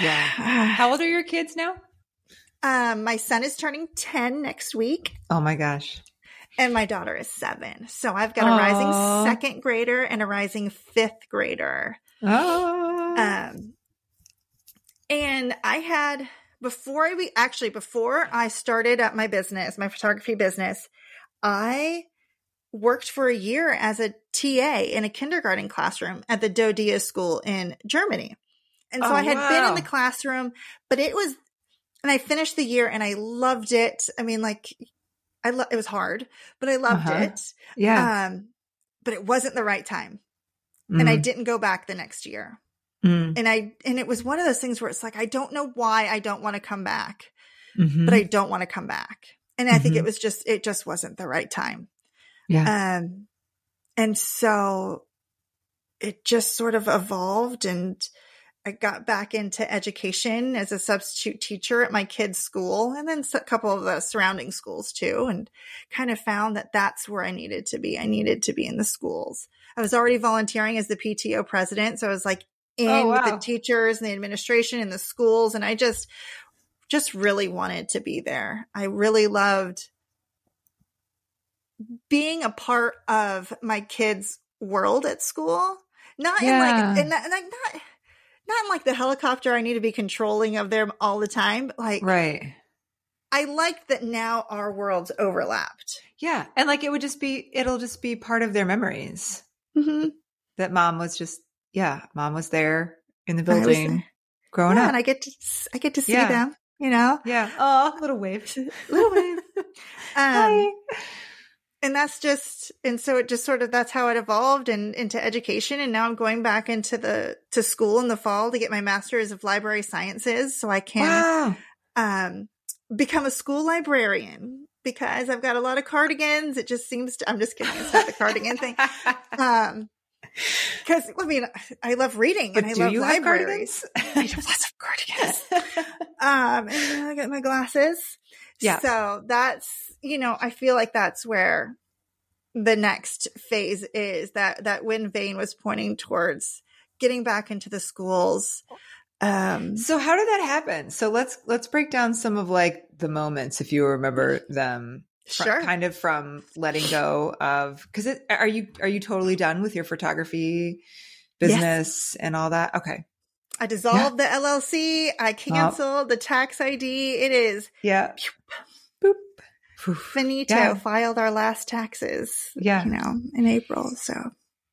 Yeah. <sighs> How old are your kids now? Um, my son is turning 10 next week. Oh my gosh. And my daughter is seven. So I've got a Aww. rising second grader and a rising fifth grader. Oh. Um, and I had before I actually before I started at my business, my photography business, I worked for a year as a TA in a kindergarten classroom at the DoDEA school in Germany. And so oh, I had wow. been in the classroom, but it was, and I finished the year and I loved it. I mean, like, I lo- it was hard, but I loved uh-huh. it. Yeah. Um, but it wasn't the right time. Mm. And I mm. didn't go back the next year. Mm. And I, and it was one of those things where it's like, I don't know why I don't want to come back, mm-hmm. but I don't want to come back. And I mm-hmm. think it mm-hmm. was just, it just wasn't the right time. Yeah. Um, and so it just sort of evolved and I got back into education as a substitute teacher at my kids' school and then a couple of the surrounding schools too, and kind of found that that's where I needed to be. I needed to be in the schools. I was already volunteering as the PTO president. So I was like in oh, wow. with the teachers and the administration in the schools. And I just, just really wanted to be there. I really loved being a part of my kids' world at school. Not yeah. in like, and not, like not, not in like the helicopter. I need to be controlling of them all the time. But like, right. I like that now our worlds overlapped. Yeah, and like it would just be, it'll just be part of their memories. Mm-hmm. That mom was just, yeah, mom was there in the building, growing yeah, up, and I get to, I get to see yeah. them. You know, yeah. Oh, little <laughs> wave, little wave. <laughs> Um, Hi and that's just and so it just sort of that's how it evolved and into education and now i'm going back into the to school in the fall to get my master's of library sciences so i can wow. um become a school librarian because i've got a lot of cardigans it just seems to i'm just kidding it's not the cardigan thing <laughs> um because I mean, I love reading but and I love libraries. I have lots of cardigans. <laughs> um, and I got my glasses. Yeah. So that's, you know, I feel like that's where the next phase is that, that when Vane was pointing towards getting back into the schools. Um, so how did that happen? So let's, let's break down some of like the moments, if you remember them. Sure. kind of from letting go of, cause it, are you, are you totally done with your photography business yes. and all that? Okay. I dissolved yeah. the LLC. I canceled oh. the tax ID. It is. Yeah. Boop. Finito yeah. filed our last taxes. Yeah. You know, in April. So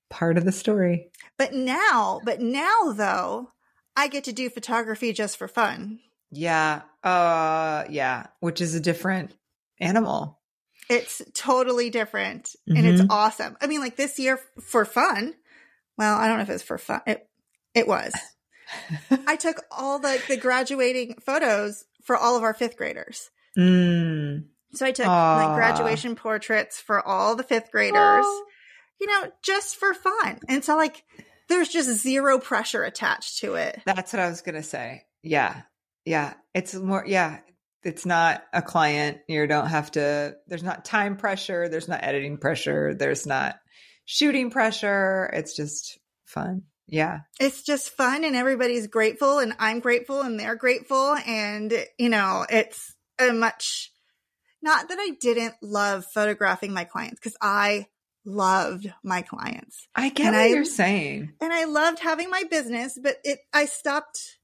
part of the story. But now, but now though, I get to do photography just for fun. Yeah. Uh yeah, which is a different animal. It's totally different mm-hmm. and it's mm-hmm. awesome. I mean like this year for fun. Well, I don't know if it's for fun. It it was. I took all the the graduating photos for all of our 5th graders. Mm. So I took Aww. like graduation portraits for all the 5th graders. Aww. You know, just for fun. And so like there's just zero pressure attached to it. That's what I was going to say. Yeah. Yeah. It's more, yeah. It's not a client. You don't have to, there's not time pressure. There's not editing pressure. There's not shooting pressure. It's just fun. Yeah. It's just fun and everybody's grateful and I'm grateful and they're grateful. And, you know, it's a much, not that I didn't love photographing my clients because I loved my clients. I get and what I, you're saying. And I loved having my business, but it, I stopped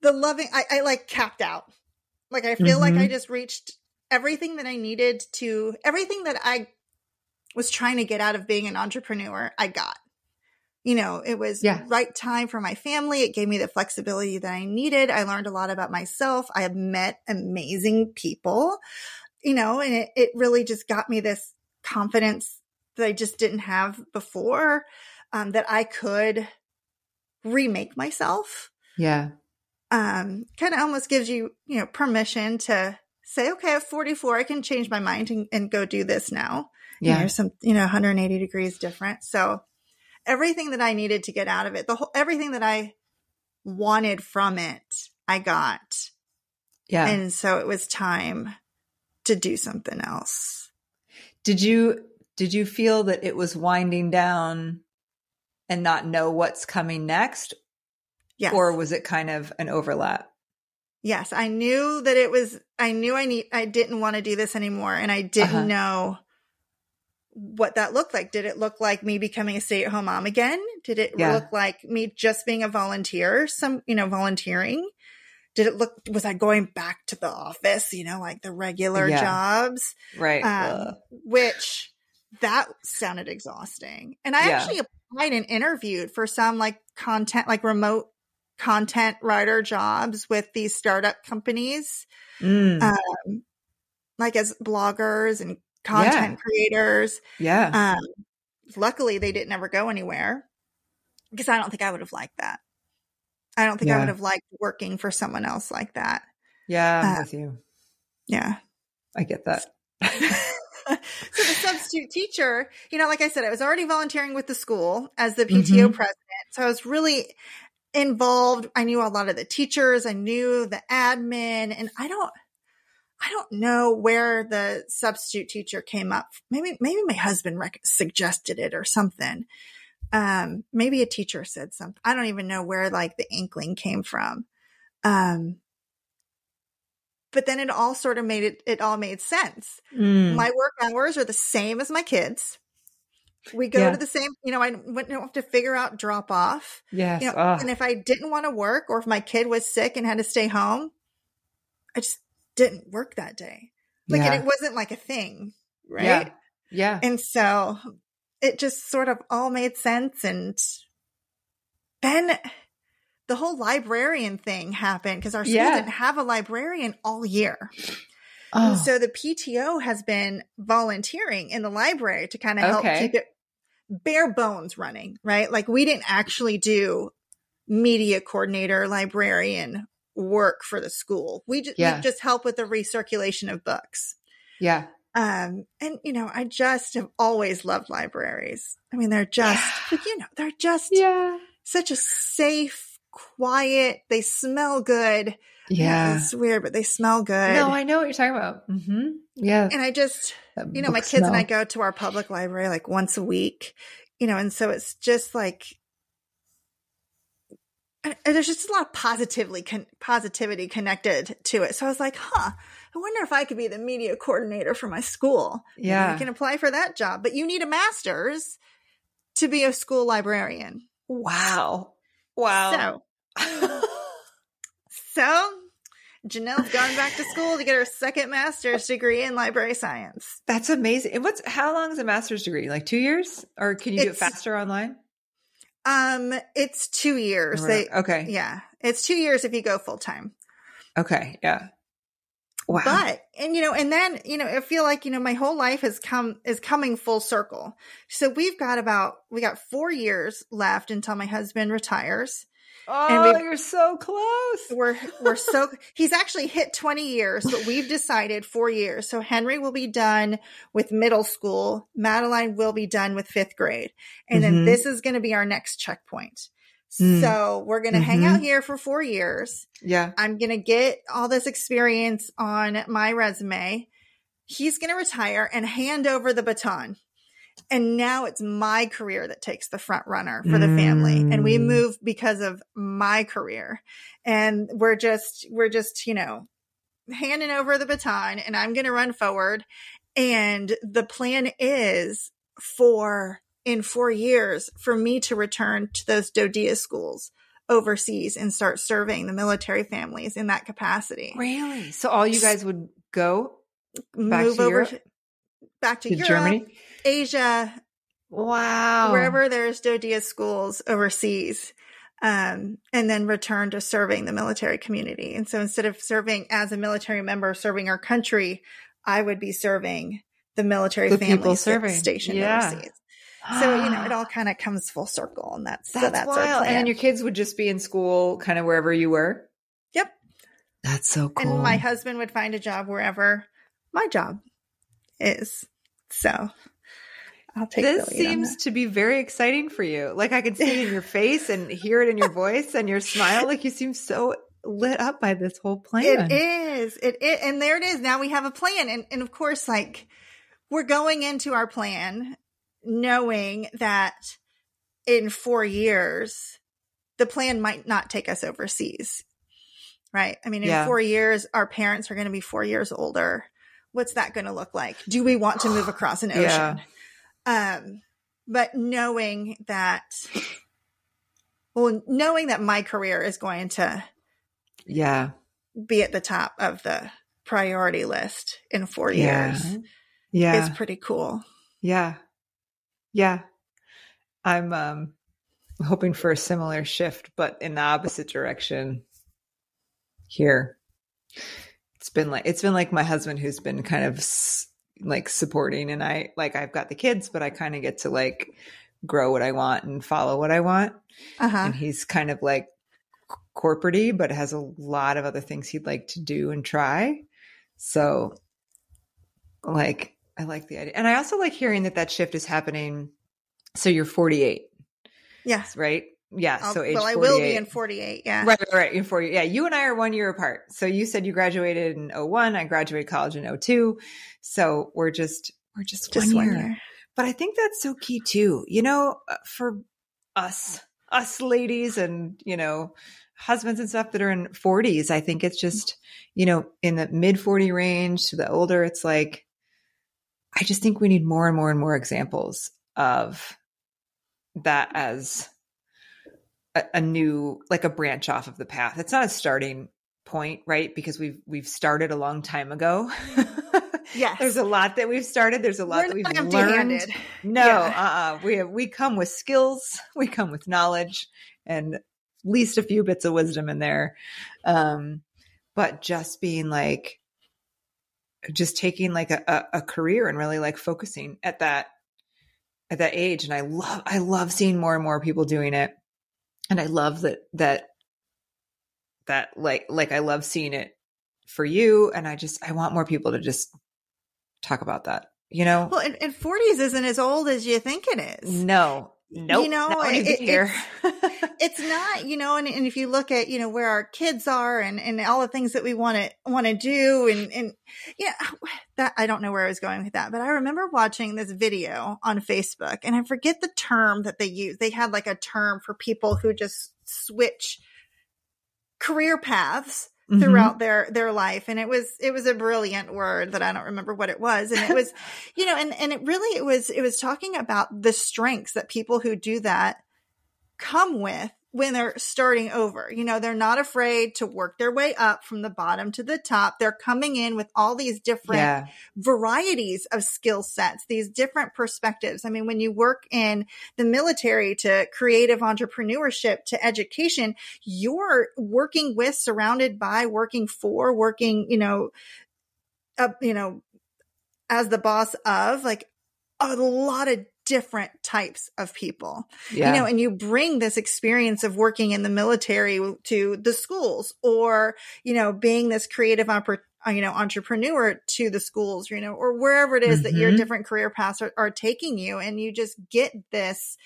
the loving, I, I like capped out. Like I feel mm-hmm. like I just reached everything that I needed to, everything that I was trying to get out of being an entrepreneur, I got. You know, it was yeah. right time for my family. It gave me the flexibility that I needed. I learned a lot about myself. I have met amazing people, you know, and it, it really just got me this confidence that I just didn't have before, um, that I could remake myself. Yeah. Um, kind of almost gives you, you know, permission to say, okay, at 44, I can change my mind and, and go do this now. Yeah. You know, some, you know, 180 degrees different. So everything that I needed to get out of it, the whole, everything that I wanted from it, I got. Yeah. And so it was time to do something else. Did you did you feel that it was winding down and not know what's coming next? Yes. Or was it kind of an overlap? Yes, I knew that it was I knew I need I didn't want to do this anymore and I didn't uh-huh. know what that looked like. Did it look like me becoming a stay-at-home mom again? Did it yeah. look like me just being a volunteer, some, you know, volunteering? did it look was i going back to the office you know like the regular yeah. jobs right um, which that sounded exhausting and i yeah. actually applied and interviewed for some like content like remote content writer jobs with these startup companies mm. um, like as bloggers and content yeah. creators yeah um, luckily they didn't ever go anywhere because i don't think i would have liked that I don't think yeah. I would have liked working for someone else like that. Yeah, I'm uh, with you. Yeah. I get that. <laughs> <laughs> so the substitute teacher, you know, like I said, I was already volunteering with the school as the PTO mm-hmm. president. So I was really involved. I knew a lot of the teachers. I knew the admin and I don't, I don't know where the substitute teacher came up. Maybe, maybe my husband rec- suggested it or something um, maybe a teacher said something. I don't even know where like the inkling came from. Um, but then it all sort of made it, it all made sense. Mm. My work hours are the same as my kids. We go yeah. to the same, you know, I wouldn't have to figure out drop off. Yes. You know, and if I didn't want to work or if my kid was sick and had to stay home, I just didn't work that day. Like, yeah. it wasn't like a thing. Right. Yeah. yeah. And so it just sort of all made sense. And then the whole librarian thing happened because our school yeah. didn't have a librarian all year. Oh. so the PTO has been volunteering in the library to kind of help okay. keep it bare bones running, right? Like we didn't actually do media coordinator, librarian work for the school. We just, yeah. we just help with the recirculation of books. Yeah. Um, and you know, I just have always loved libraries. I mean, they're just, yeah. you know, they're just yeah. such a safe, quiet, they smell good. Yeah. It's weird, but they smell good. No, I know what you're talking about. Mm-hmm. Yeah. And I just, that you know, my kids smell. and I go to our public library like once a week, you know, and so it's just like, there's just a lot of positively con- positivity connected to it. So I was like, huh, I wonder if I could be the media coordinator for my school. Yeah. You can apply for that job, but you need a master's to be a school librarian. Wow. Wow. So, <laughs> so Jenelle's gone back to school to get her second master's degree in library science. That's amazing. And what's how long is a master's degree? Like two years? Or can you it's, do it faster online? Um, it's two years. They, okay. Yeah. It's two years if you go full time. Okay. Yeah. Wow. But, and you know, and then, you know, I feel like, you know, my whole life has come, is coming full circle. So we've got about, we got four years left until my husband retires. Oh, you're so close. We're, we're so, <laughs> he's actually hit 20 years, but we've decided four years. So Henry will be done with middle school. Madeline will be done with fifth grade. And mm-hmm. then this is going to be our next checkpoint. Mm. So we're going to mm-hmm. hang out mm-hmm. here for four years. Yeah. I'm going to get all this experience on my resume. He's going to retire and hand over the baton. And now it's my career that takes the front runner for the mm. family. And we mm. move because of my career. And we're just, we're just, you know, handing over the baton and I'm going to run forward. And the plan is for in four years for me to return to those DoDEA schools overseas and start serving the military families in that capacity. Really? So all you guys would go move over Europe? back to, to Europe, Germany, Asia. Wow. Wherever there's DoDEA schools overseas. Um, and then return to serving the military community. And so instead of serving as a military member, serving our country, I would be serving the military the families stationed yeah. overseas. So, you know, it <gasps> all kind of comes full circle and that's, that's, so that's wild. And your kids would just be in school kind of wherever you were. Yep. That's so cool. And my husband would find a job wherever my job is. So I'll take this seems to be very exciting for you. Like I can see it in your <laughs> face and hear it in your voice and your smile. Like you seem so lit up by this whole plan. It is. It, it and there it is. Now we have a plan. And and of course, like we're going into our plan knowing that in four years, the plan might not take us overseas. Right. I mean, in yeah. four years, our parents are going to be four years older. What's that going to look like? Do we want to move across an <sighs> ocean? Yeah. Um, but knowing that, well, knowing that my career is going to, yeah, be at the top of the priority list in four yeah. years, yeah, is pretty cool. Yeah, yeah. I'm um hoping for a similar shift, but in the opposite direction here. It's been like it's been like my husband who's been kind of like supporting and I like I've got the kids, but I kind of get to like grow what I want and follow what I want. Uh-huh. And he's kind of like corporatey, but has a lot of other things he'd like to do and try. So like I like the idea. And I also like hearing that that shift is happening. So you're 48. Yes. Right? Yeah. I'll, so age Well, I will be in 48. Yeah. Right, right, right. In 40. Yeah. You and I are one year apart. So you said you graduated in 01. I graduated college in 02. So we're just, we're just, just one, year. one year. But I think that's so key too. You know, uh, for us, us ladies and, you know, husbands and stuff that are in 40s, I think it's just, you know, in the mid 40 range to the older, it's like, I just think we need more and more and more examples of that as a, a, new like a branch off of the path. It's not a starting point, right? Because we've we've started a long time ago. <laughs> yes. There's a lot that we've started. There's a lot We're that we've learned. No, yeah. uh-uh. We have, we come with skills, <laughs> we come with knowledge and at least a few bits of wisdom in there. Um, but just being like just taking like a, a, a career and really like focusing at that at that age and i love i love seeing more and more people doing it and i love that that that like like i love seeing it for you. And i just i want more people to just talk about that you know? Well and, and 40s isn't as old as you think it is. No Nope, you know, it, it's, it's, not, you know, and, and if you look at, you know, where our kids are and, and all the things that we want to, want to do and, and yeah, <sighs> that I don't know where I was going with that, but I remember watching this video on Facebook and I forget the term that they use. They had like a term for people who just switch career paths mm-hmm. throughout their their life and it was it was a brilliant word that I don't remember what it was and it was <laughs> you know and and it really it was it was talking about the strengths that people who do that come with when they're starting over. You know, they're not afraid to work their way up from the bottom to the top. They're coming in with all these different yeah. varieties of skill sets, these different perspectives. I mean, when you work in the military to creative entrepreneurship to education, you're working with, surrounded by, working for, working, you know, uh, you know, as the boss of like a lot of different types of people. Yeah. You know, and you bring this experience of working in the military to the schools or, you know, being this creative opportunity uh, you know, entrepreneur to the schools, you know, or wherever it is mm-hmm. that your mm-hmm. different career paths are, are, taking you. And you just get this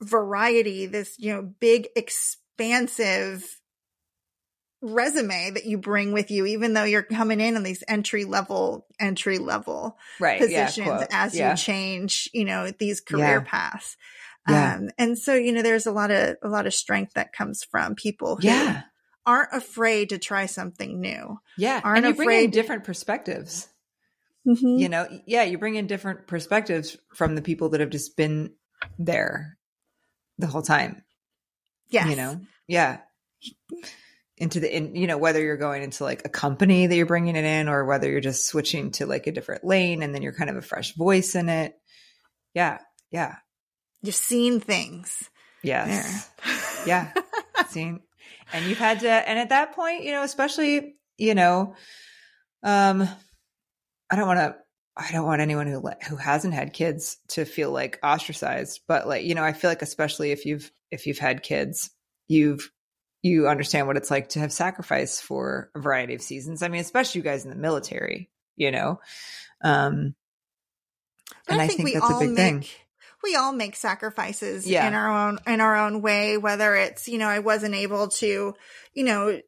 variety, this, you know, big, expansive resume that you bring with you, even though you're coming in on these entry level, entry level right, positions yeah, as yeah. you change, you know, these career yeah. paths. Um, and so, you know, there's a lot of, a lot of strength that comes from people who yeah. aren't afraid to try something new. Yeah. Aren't afraid bring in different perspectives. Mm-hmm. You know, yeah, you bring in different perspectives from the people that have just been there the whole time. Yeah. You know, yeah into the in you know whether you're going into like a company that you're bringing it in or whether you're just switching to like a different lane and then you're kind of a fresh voice in it. Yeah yeah. You've seen things. Yes. <laughs> Yeah. Seen. And you've had to and at that point you know especially you know um i don't want to I don't want anyone who who hasn't had kids to feel like ostracized, but like you know, I feel like especially if you've if you've had kids, you've you understand what it's like to have sacrifice for a variety of seasons. I mean, especially you guys in the military, you know. Um, and I think, I think that's a big make, thing. We all make sacrifices yeah. in our own in our own way. Whether it's you know I wasn't able to you know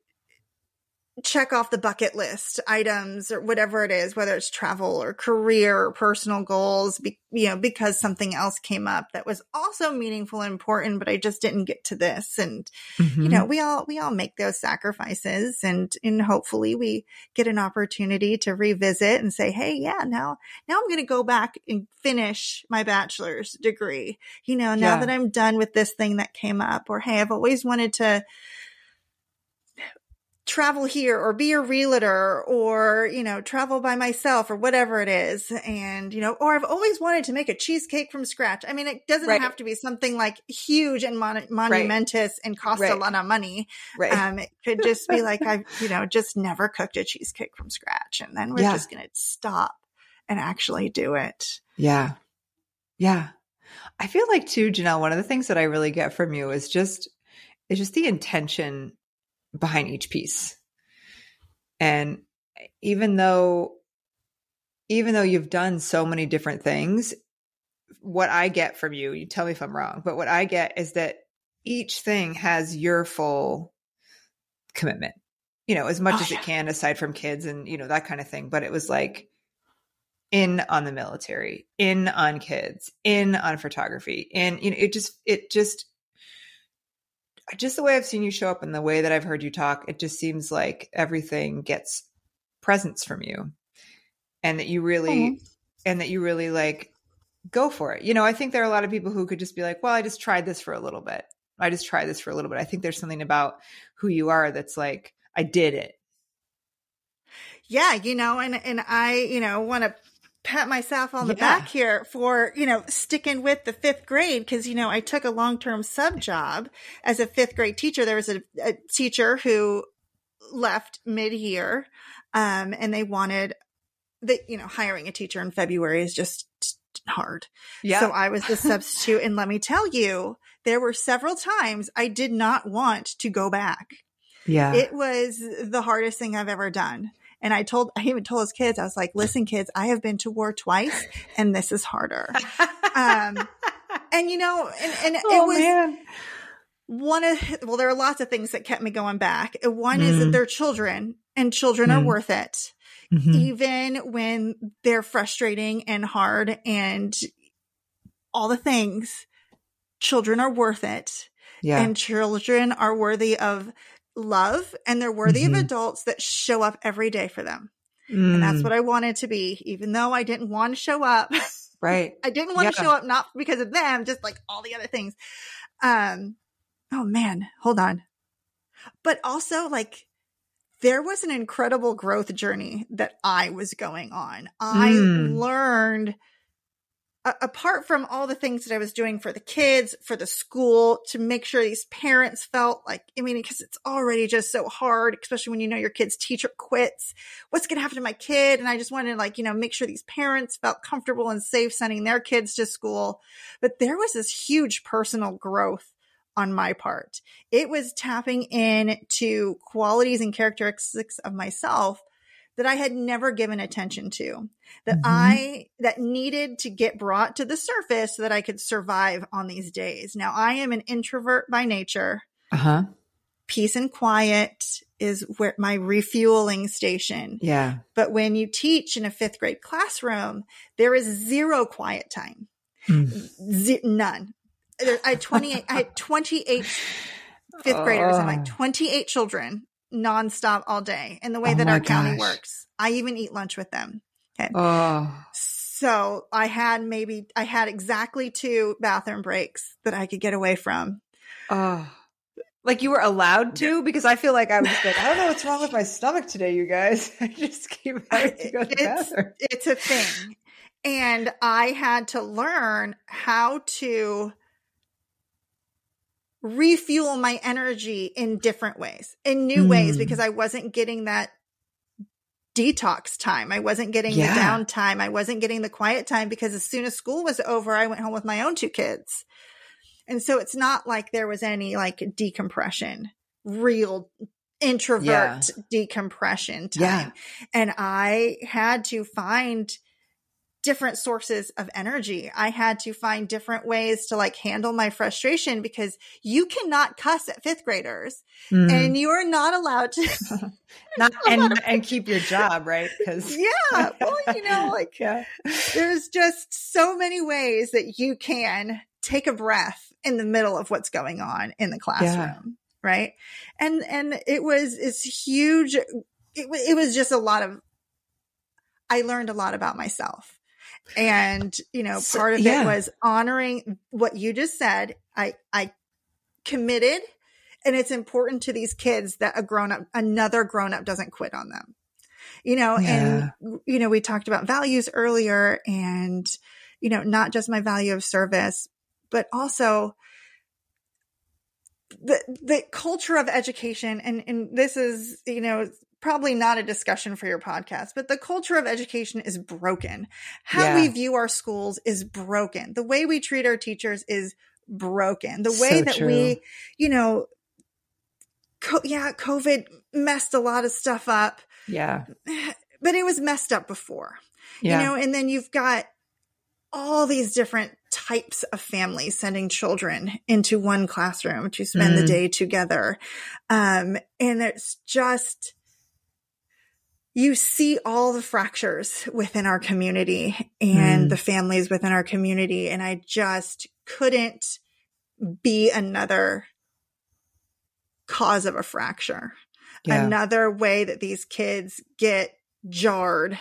check off the bucket list items or whatever it is, whether it's travel or career or personal goals, be, you know, because something else came up that was also meaningful and important, but I just didn't get to this. And, mm-hmm. you know, we all, we all make those sacrifices and, and hopefully we get an opportunity to revisit and say, Hey, yeah, now, now I'm going to go back and finish my bachelor's degree. You know, now yeah. that I'm done with this thing that came up or, Hey, I've always wanted to, travel here or be a realtor or, you know, travel by myself or whatever it is. And, you know, or I've always wanted to make a cheesecake from scratch. I mean, it doesn't right. have to be something like huge and mon- monumentous right. and cost right. a lot of money. Right. Um, it could just be like, I've, you know, just never cooked a cheesecake from scratch. And then we're yeah. just going to stop and actually do it. Yeah. Yeah. I feel like too, Jenelle, one of the things that I really get from you is just, is just the intention behind each piece. And even though even though you've done so many different things, what I get from you, you tell me if I'm wrong, but what I get is that each thing has your full commitment. You know, as much oh, as yeah. it can aside from kids and, you know, that kind of thing, but it was like in on the military, in on kids, in on photography. And you know, it just it just just the way I've seen you show up and the way that I've heard you talk, it just seems like everything gets presents from you and that you really, mm-hmm. and that you really like go for it. You know, I think there are a lot of people who could just be like, well, I just tried this for a little bit. I just tried this for a little bit. I think there's something about who you are that's like, I did it. Yeah, you know, and and I, you know, want to pat myself on the yeah. back here for, you know, sticking with the fifth grade. Cause, you know, I took a long term sub job as a fifth grade teacher. There was a, a teacher who left mid year. Um, and they wanted the, you know, hiring a teacher in February is just hard. Yeah. So I was the <laughs> substitute. and let me tell you, there were several times I did not want to go back. Yeah. It was the hardest thing I've ever done. And I told, I even told his kids, I was like, listen, kids, I have been to war twice and this is harder. um, and you know, and, and oh, it was, man. One of, well, there are lots of things that kept me going back. One mm. is that mm. they're children and children mm. are worth it. Mm-hmm. Even when they're frustrating and hard and all the things, children are worth it. Yeah. And children are worthy of love and they're worthy mm-hmm. of adults that show up every day for them. Mm. And that's mm. what I wanted to be, even though I didn't want to show up. Right. <laughs> I didn't want yeah. to show up, not because of them, just like all the other things. Um, oh man, hold on. But also like there was an incredible growth journey that I was going on. I mm. learned apart from all the things that I was doing for the kids, for the school, to make sure these parents felt like, I mean, because it's already just so hard, especially when you know your kid's teacher quits. What's going to happen to my kid? And I just wanted to like, you know, make sure these parents felt comfortable and safe sending their kids to school. But there was this huge personal growth on my part. It was tapping in to qualities and characteristics of myself that I had never given attention to, that mm-hmm. I, that needed to get brought to the surface so that I could survive on these days. Now I am an introvert by nature. Uh huh. Peace and quiet is where my refueling station. Yeah. But when you teach in a fifth grade classroom, there is zero quiet time. Mm. Z- none. I had 28, I had 28 <sighs> fifth graders and like 28 children nonstop all day in the way oh that our gosh. county works. I even eat lunch with them. Okay. Oh. So I had maybe, I had exactly two bathroom breaks that I could get away from. Oh. Like you were allowed to? Because I feel like I was like, I don't know what's wrong with my <laughs> stomach today, you guys. <laughs> I just keep having to go to the bathroom. It's a thing. And I had to learn how to refuel my energy in different ways, in new mm. ways, because I wasn't getting that detox time. I wasn't getting yeah. the downtime. I wasn't getting the quiet time because as soon as school was over, I went home with my own two kids. And so it's not like there was any like decompression, real introvert yeah. decompression time. Yeah. And I had to find different sources of energy. I had to find different ways to like handle my frustration because you cannot cuss at fifth graders mm. and you are not allowed to <laughs> <laughs> not and, and keep your job, right? Cause yeah, well, you know, <laughs> like yeah. there's just so many ways that you can take a breath in the middle of what's going on in the classroom. Yeah. Right. And, and it was, it's huge. It, it was just a lot of, I learned a lot about myself and, you know, so, part of yeah. it was honoring what you just said. I, I committed and it's important to these kids that a grown up, another grown up doesn't quit on them, you know, yeah. and, you know, we talked about values earlier and, you know, not just my value of service, but also the, the culture of education. And, and this is, you know, probably not a discussion for your podcast, but the culture of education is broken. How yeah. we view our schools is broken. The way we treat our teachers is broken. The way so that true. we, you know, co- yeah, COVID messed a lot of stuff up. Yeah. <sighs> But it was messed up before. Yeah. You know, and then you've got all these different types of families sending children into one classroom to spend mm. the day together. Um, and it's just, you see all the fractures within our community and mm. the families within our community. And I just couldn't be another cause of a fracture, yeah. another way that these kids get jarred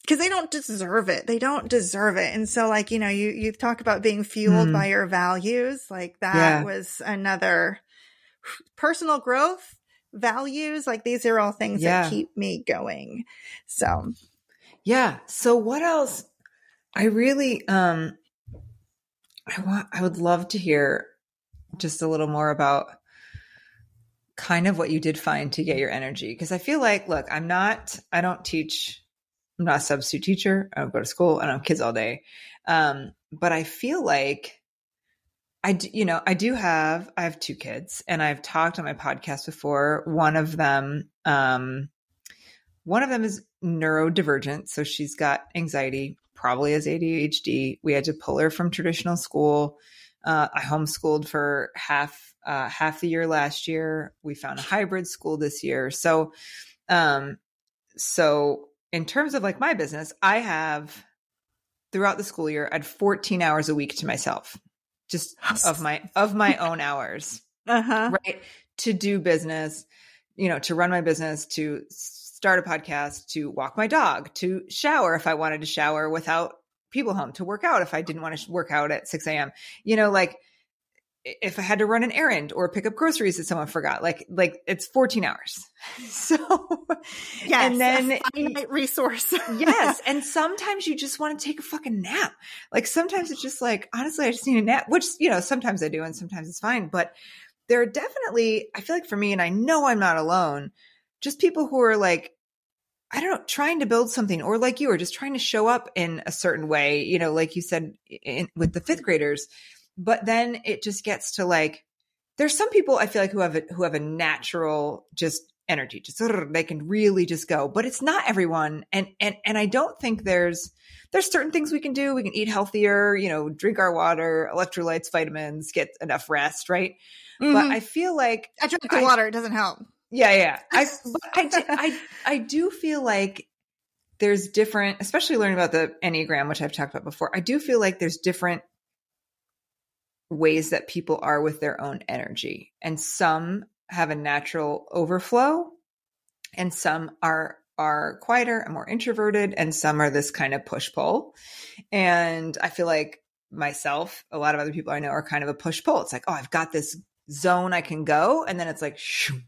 because they don't deserve it. They don't deserve it. And so like, you know, you, you talk about being fueled mm. by your values. Like that yeah. was another personal growth values. Like these are all things yeah. that keep me going. So, yeah. So what else? I really, um, I want, I would love to hear just a little more about kind of what you did find to get your energy. Cause I feel like, look, I'm not, I don't teach, I'm not a substitute teacher. I don't go to school. I don't have kids all day. Um, but I feel like I do, you know, I do have, I have two kids and I've talked on my podcast before. One of them, um, one of them is neurodivergent. So she's got anxiety, probably has ADHD. We had to pull her from traditional school. Uh, I homeschooled for half, uh, half the year last year. We found a hybrid school this year. So, um, so in terms of like my business, I have throughout the school year, I had 14 hours a week to myself just <laughs> of my of my own hours uh-huh. right to do business you know to run my business to start a podcast to walk my dog to shower if i wanted to shower without people home to work out if i didn't want to work out at 6 a.m you know like if I had to run an errand or pick up groceries that someone forgot, like like it's 14 hours. <laughs> So yes, and then finite resource. <laughs> yes. And sometimes you just want to take a fucking nap. Like sometimes it's just like, honestly, I just need a nap, which, you know, sometimes I do and sometimes it's fine. But there are definitely, I feel like for me, and I know I'm not alone, just people who are like, I don't know, trying to build something or like you are just trying to show up in a certain way, you know, like you said in, with the fifth graders but then it just gets to like, there's some people I feel like who have a, who have a natural just energy, just they can really just go, but it's not everyone. And, and, and I don't think there's, there's certain things we can do. We can eat healthier, you know, drink our water, electrolytes, vitamins, get enough rest, right? Mm-hmm. But I feel like I drink the water. It doesn't help. Yeah, yeah. I, <laughs> I, I, I do feel like there's different, especially learning about the Enneagram, which I've talked about before. I do feel like there's different ways that people are with their own energy. And some have a natural overflow and some are are quieter and more introverted and some are this kind of push pull. And I feel like myself, a lot of other people I know are kind of a push pull. It's like, oh, I've got this zone I can go and then it's like shoo.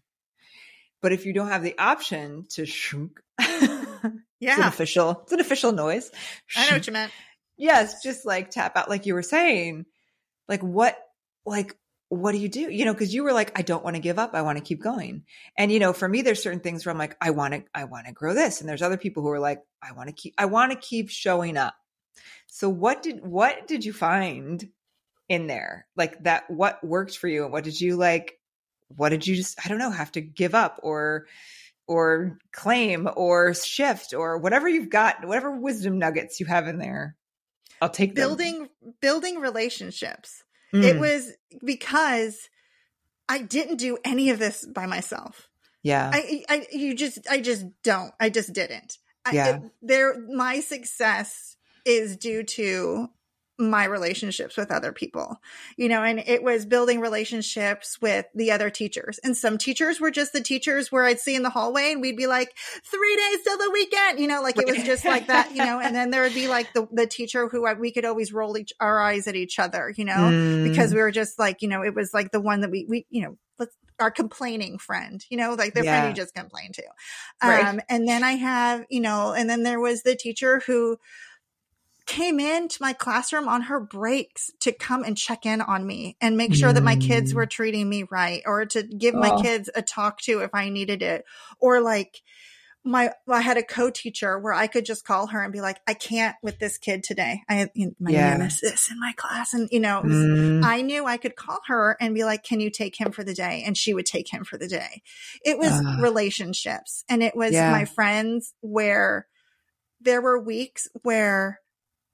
But if you don't have the option to shunk, <laughs> yeah, it's an official, it's an official noise. I know what you meant. Yes, just like tap out, like you were saying like what like what do you do? You know because you were like i don't want to give up i want to keep going. And you know for me there's certain things where i'm like i want to i want to grow this. And there's other people who are like i want to keep i want to keep showing up. So what did what did you find in there? Like that what worked for you and what did you like what did you just i don't know have to give up or or claim or shift or whatever you've got whatever wisdom nuggets you have in there I'll take building them. building relationships. Mm. It was because I didn't do any of this by myself. Yeah. I, I you just I just don't. I just didn't. Yeah. I, there my success is due to my relationships with other people, you know, and it was building relationships with the other teachers. And some teachers were just the teachers where I'd see in the hallway and we'd be like, three days till the weekend, you know, like it was just like that, you know, and then there would be like the, the teacher who I, we could always roll each, our eyes at each other, you know, mm. because we were just like, you know, it was like the one that we, we, you know, let's, our complaining friend, you know, like the yeah. friend you just complain to. Right. Um, and then I have, you know, and then there was the teacher who, came into my classroom on her breaks to come and check in on me and make sure mm. that my kids were mm. treating me right or to give oh. my kids a talk to if I needed it. Or like my, I had a co-teacher where I could just call her and be like, I can't with this kid today. I have you know, my yeah. nemesis in my class. And, you know, mm. I knew I could call her and be like, can you take him for the day? And she would take him for the day. It was uh. relationships and it was yeah. my friends where there were weeks where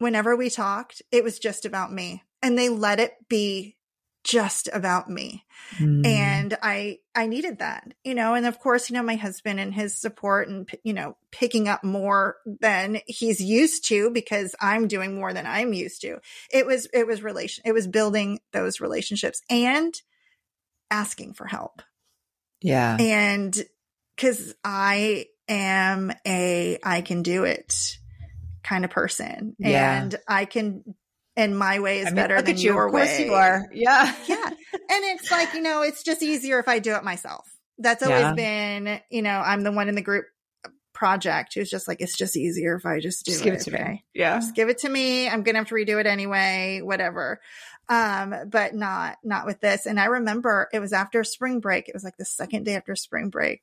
whenever we talked, it was just about me and they let it be just about me. Mm. And I, I needed that, you know, and of course, you know, my husband and his support and, you know, picking up more than he's used to because I'm doing more than I'm used to. It was, it was relation, it was building those relationships and asking for help. Yeah. And cause I am a, I can do it kind of person. Yeah. And I can and my way is I mean, better than you. your of course way. you are. Yeah. <laughs> yeah. And it's like, you know, it's just easier if I do it myself. That's always yeah. been, you know, I'm the one in the group project who's just like, it's just easier if I just do just it. Give it to okay? me. Yeah. Just give it to me. I'm going to have to redo it anyway, whatever. Um, but not, not with this. And I remember it was after spring break. It was like the second day after spring break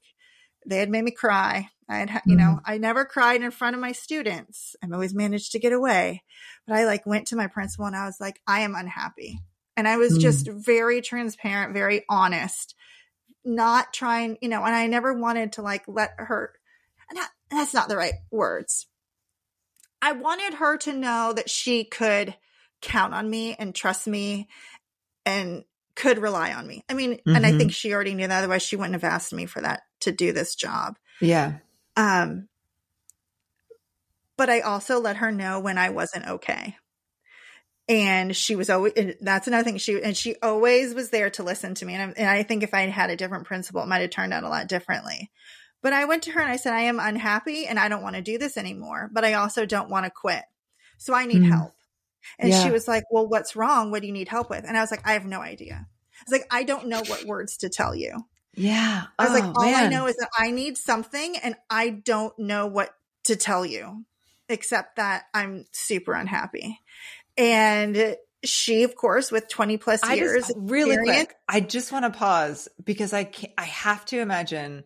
they had made me cry. I had, you know, mm-hmm. I never cried in front of my students. I've always managed to get away. But I like went to my principal and I was like, I am unhappy. And I was mm. just very transparent, very honest, not trying, you know, and I never wanted to like let her, and that, that's not the right words. I wanted her to know that she could count on me and trust me and could rely on me. I mean, mm-hmm. and I think mm-hmm. she already knew that. Otherwise, she wouldn't have asked me for that to do this job. Yeah. Um, but I also let her know when I wasn't okay. And she was always, that's another thing. She, and she always was there to listen to me. And, and I think if I had a different principal, it might have turned out a lot differently. But I went to her and I said, I am unhappy and I don't want to do this anymore, but I also don't want to quit. So I need mm. help. And yeah. she was like, well, what's wrong? What do you need help with? And I was like, I have no idea. I was like, I don't know what words to tell you. Yeah. I was oh, like, all man. I know is that I need something and I don't know what to tell you except that I'm super unhappy. And she, of course, with 20 plus years, just, really quick, I just want to pause because I can't, I have to imagine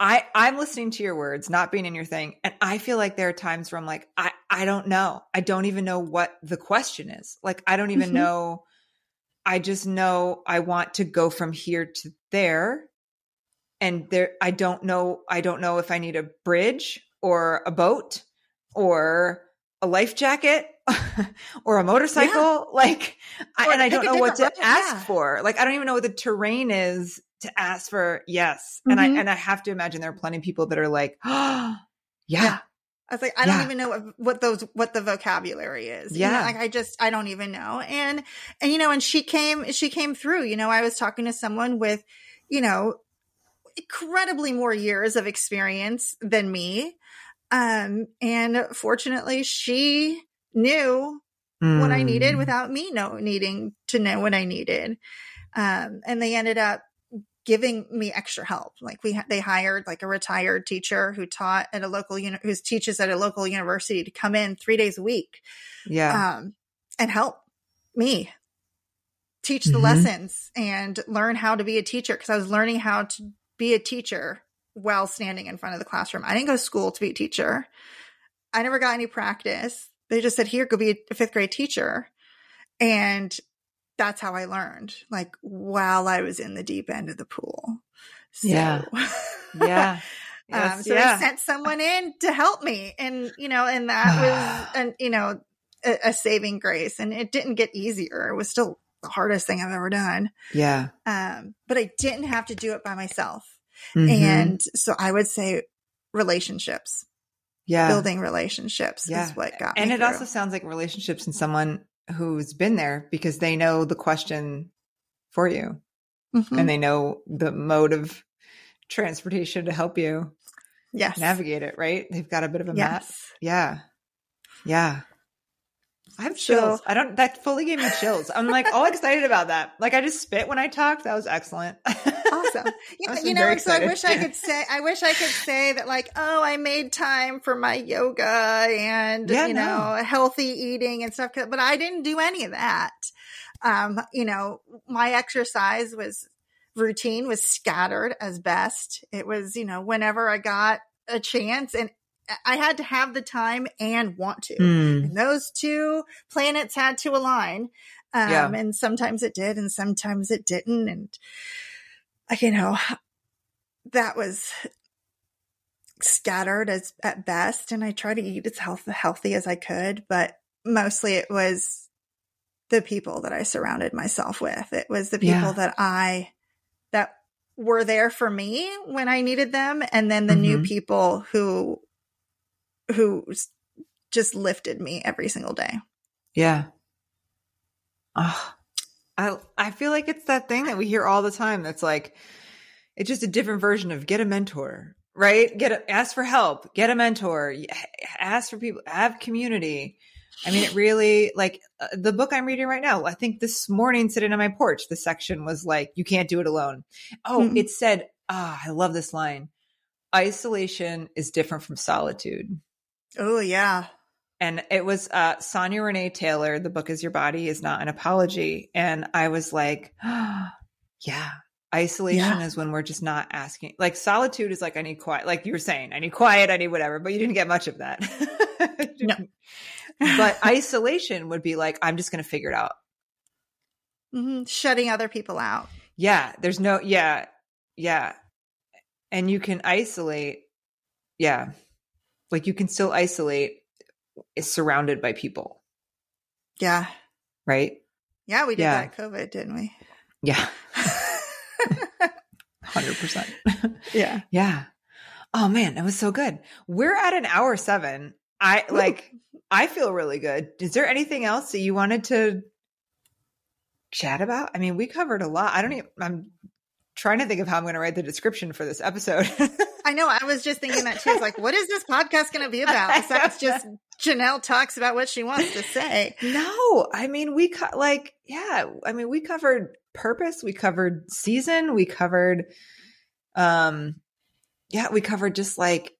I I'm listening to your words, not being in your thing, and I feel like there are times where I'm like, I I don't know. I don't even know what the question is. Like I don't even mm-hmm. know. I just know I want to go from here to there, and there I don't know. I don't know if I need a bridge or a boat or a life jacket <laughs> or a motorcycle. Yeah. Like, I, and I don't know what to ask yeah. for. Like, I don't even know what the terrain is to ask for yes. Mm-hmm. And I, mm-hmm. and I have to imagine there are plenty of people that are like, oh, <gasps> yeah. yeah. I was like, I don't even know what, what those, what the vocabulary is. Yeah. You know, like I just, I don't even know. And, and, you know, and she came, she came through, you know, I was talking to someone with, you know, incredibly more years of experience than me. Um, and fortunately she knew mm. what I needed mm. without me know needing to know what I needed. Um, and they ended up giving me extra help. Like we, they hired like a retired teacher who taught at a local, uni- who teaches at a local university to come in three days a week. Yeah. Um, and help me teach the mm-hmm. lessons and learn how to be a teacher. Cause I was learning how to be a teacher while standing in front of the classroom. I didn't go to school to be a teacher. I never got any practice. They just said, here, go be a fifth grade teacher. And that's how I learned, like while I was in the deep end of the pool. So, yeah. <laughs> Yeah. Yes, um, so yeah. I sent someone in to help me. And, you know, and that was, <sighs> and, you know, a, a, saving grace. And it didn't get easier. It was still the hardest thing I've ever done. Yeah. Um, but I didn't have to do it by myself. Mm-hmm. And so I would say relationships. Yeah. Building relationships yeah. is what got And it through. also sounds like relationships and someone who's been there because they know the question for you mm-hmm. and they know the mode of transportation to help you yes. navigate it, right? They've got a bit of a yes. map. Yeah. Yeah. I have chills. So, I don't, that fully gave me chills. I'm like all excited about that. Like I just spit when I talked. That was excellent. awesome. <laughs> Yeah, you know, so I wish I could say, I wish I could say that like, oh, I made time for my yoga and, yeah, you no. know, healthy eating and stuff. But I didn't do any of that. Um, you know, my exercise was routine was scattered as best. It was, you know, whenever I got a chance and I had to have the time and want to. Mm. And those two planets had to align. Um, yeah. and sometimes it did and sometimes it didn't. And, you know, that was scattered as at best. And I tried to eat as health, healthy as I could, but mostly it was the people that I surrounded myself with. It was the people yeah. that I, that were there for me when I needed them. And then the mm-hmm. new people who who just lifted me every single day. Yeah. Oh, I I feel like it's that thing that we hear all the time. That's like it's just a different version of get a mentor, right? Get a, ask for help, get a mentor, ask for people, have community. I mean, it really like uh, the book I'm reading right now. I think this morning, sitting on my porch, the section was like, "You can't do it alone." Oh, mm-hmm. it said, "Ah, oh, I love this line." Isolation is different from solitude. Oh, yeah. And it was uh, Sonya Renee Taylor. The book is Your Body is Not an Apology. And I was like, oh, <gasps> yeah, isolation yeah. is when we're just not asking. Like solitude is like, I need quiet. Like you were saying, I need quiet, I need whatever, but you didn't get much of that. <laughs> no. but <laughs> isolation would be like, I'm just going to figure it out. Mm-hmm. Shutting other people out. Yeah. There's no, yeah. Yeah. And you can isolate. Yeah like you can still isolate is surrounded by people. Yeah. Right? Yeah, we did yeah. that COVID, didn't we? Yeah. <laughs> 100%. yeah. Yeah. Oh man, that was so good. We're at an hour 7. I Ooh. like I feel really good. Is there anything else that you wanted to chat about? I mean, we covered a lot. I don't even I'm trying to think of how I'm going to write the description for this episode. <laughs> I know. I was just thinking that too. It's like, what is this podcast going to be <laughs> about? Besides just Jenelle talks about what she wants to say. No, I mean, we co- like, yeah, I mean, we covered purpose, we covered season, we covered, um, yeah, we covered just like,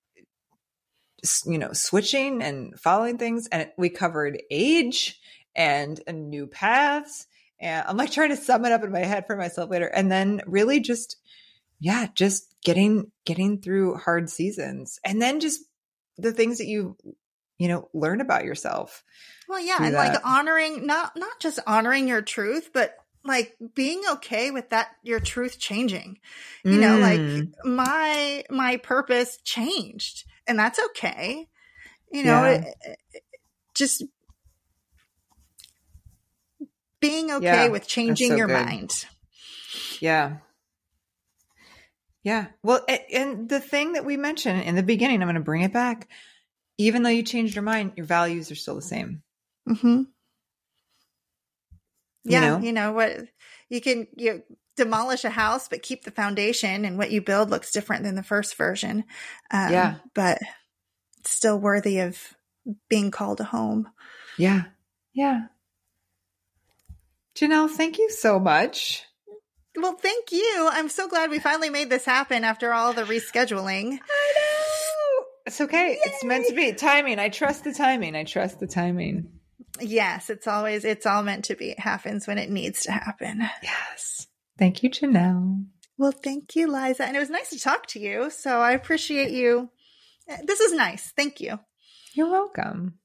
you know, switching and following things, and we covered age and, and new paths. And I'm like trying to sum it up in my head for myself later, and then really just, yeah, just getting getting through hard seasons, and then just the things that you you know, learn about yourself. Well, yeah, and that. like honoring not not just honoring your truth, but like being okay with that your truth changing. You mm. know, like mm. my my purpose changed, and that's okay. You know, yeah. it, it, just being okay yeah, with changing so your good. mind. Yeah. Yeah. Well, and the thing that we mentioned in the beginning, I'm going to bring it back even though you changed your mind, your values are still the same. Mm-hmm. Yeah, you know? you know what you can you demolish a house but keep the foundation and what you build looks different than the first version. Um, yeah, but still worthy of being called a home. Yeah, yeah. Jenelle, thank you so much. Well, thank you. I'm so glad we finally made this happen after all the rescheduling. I know. It's okay. Yay! It's meant to be. Timing. I trust the timing. I trust the timing. Yes, it's always it's all meant to be. It happens when it needs to happen. Yes. Thank you, Jenelle. Well, thank you, Liza. And it was nice to talk to you. So I appreciate you. This is nice. Thank you. You're welcome.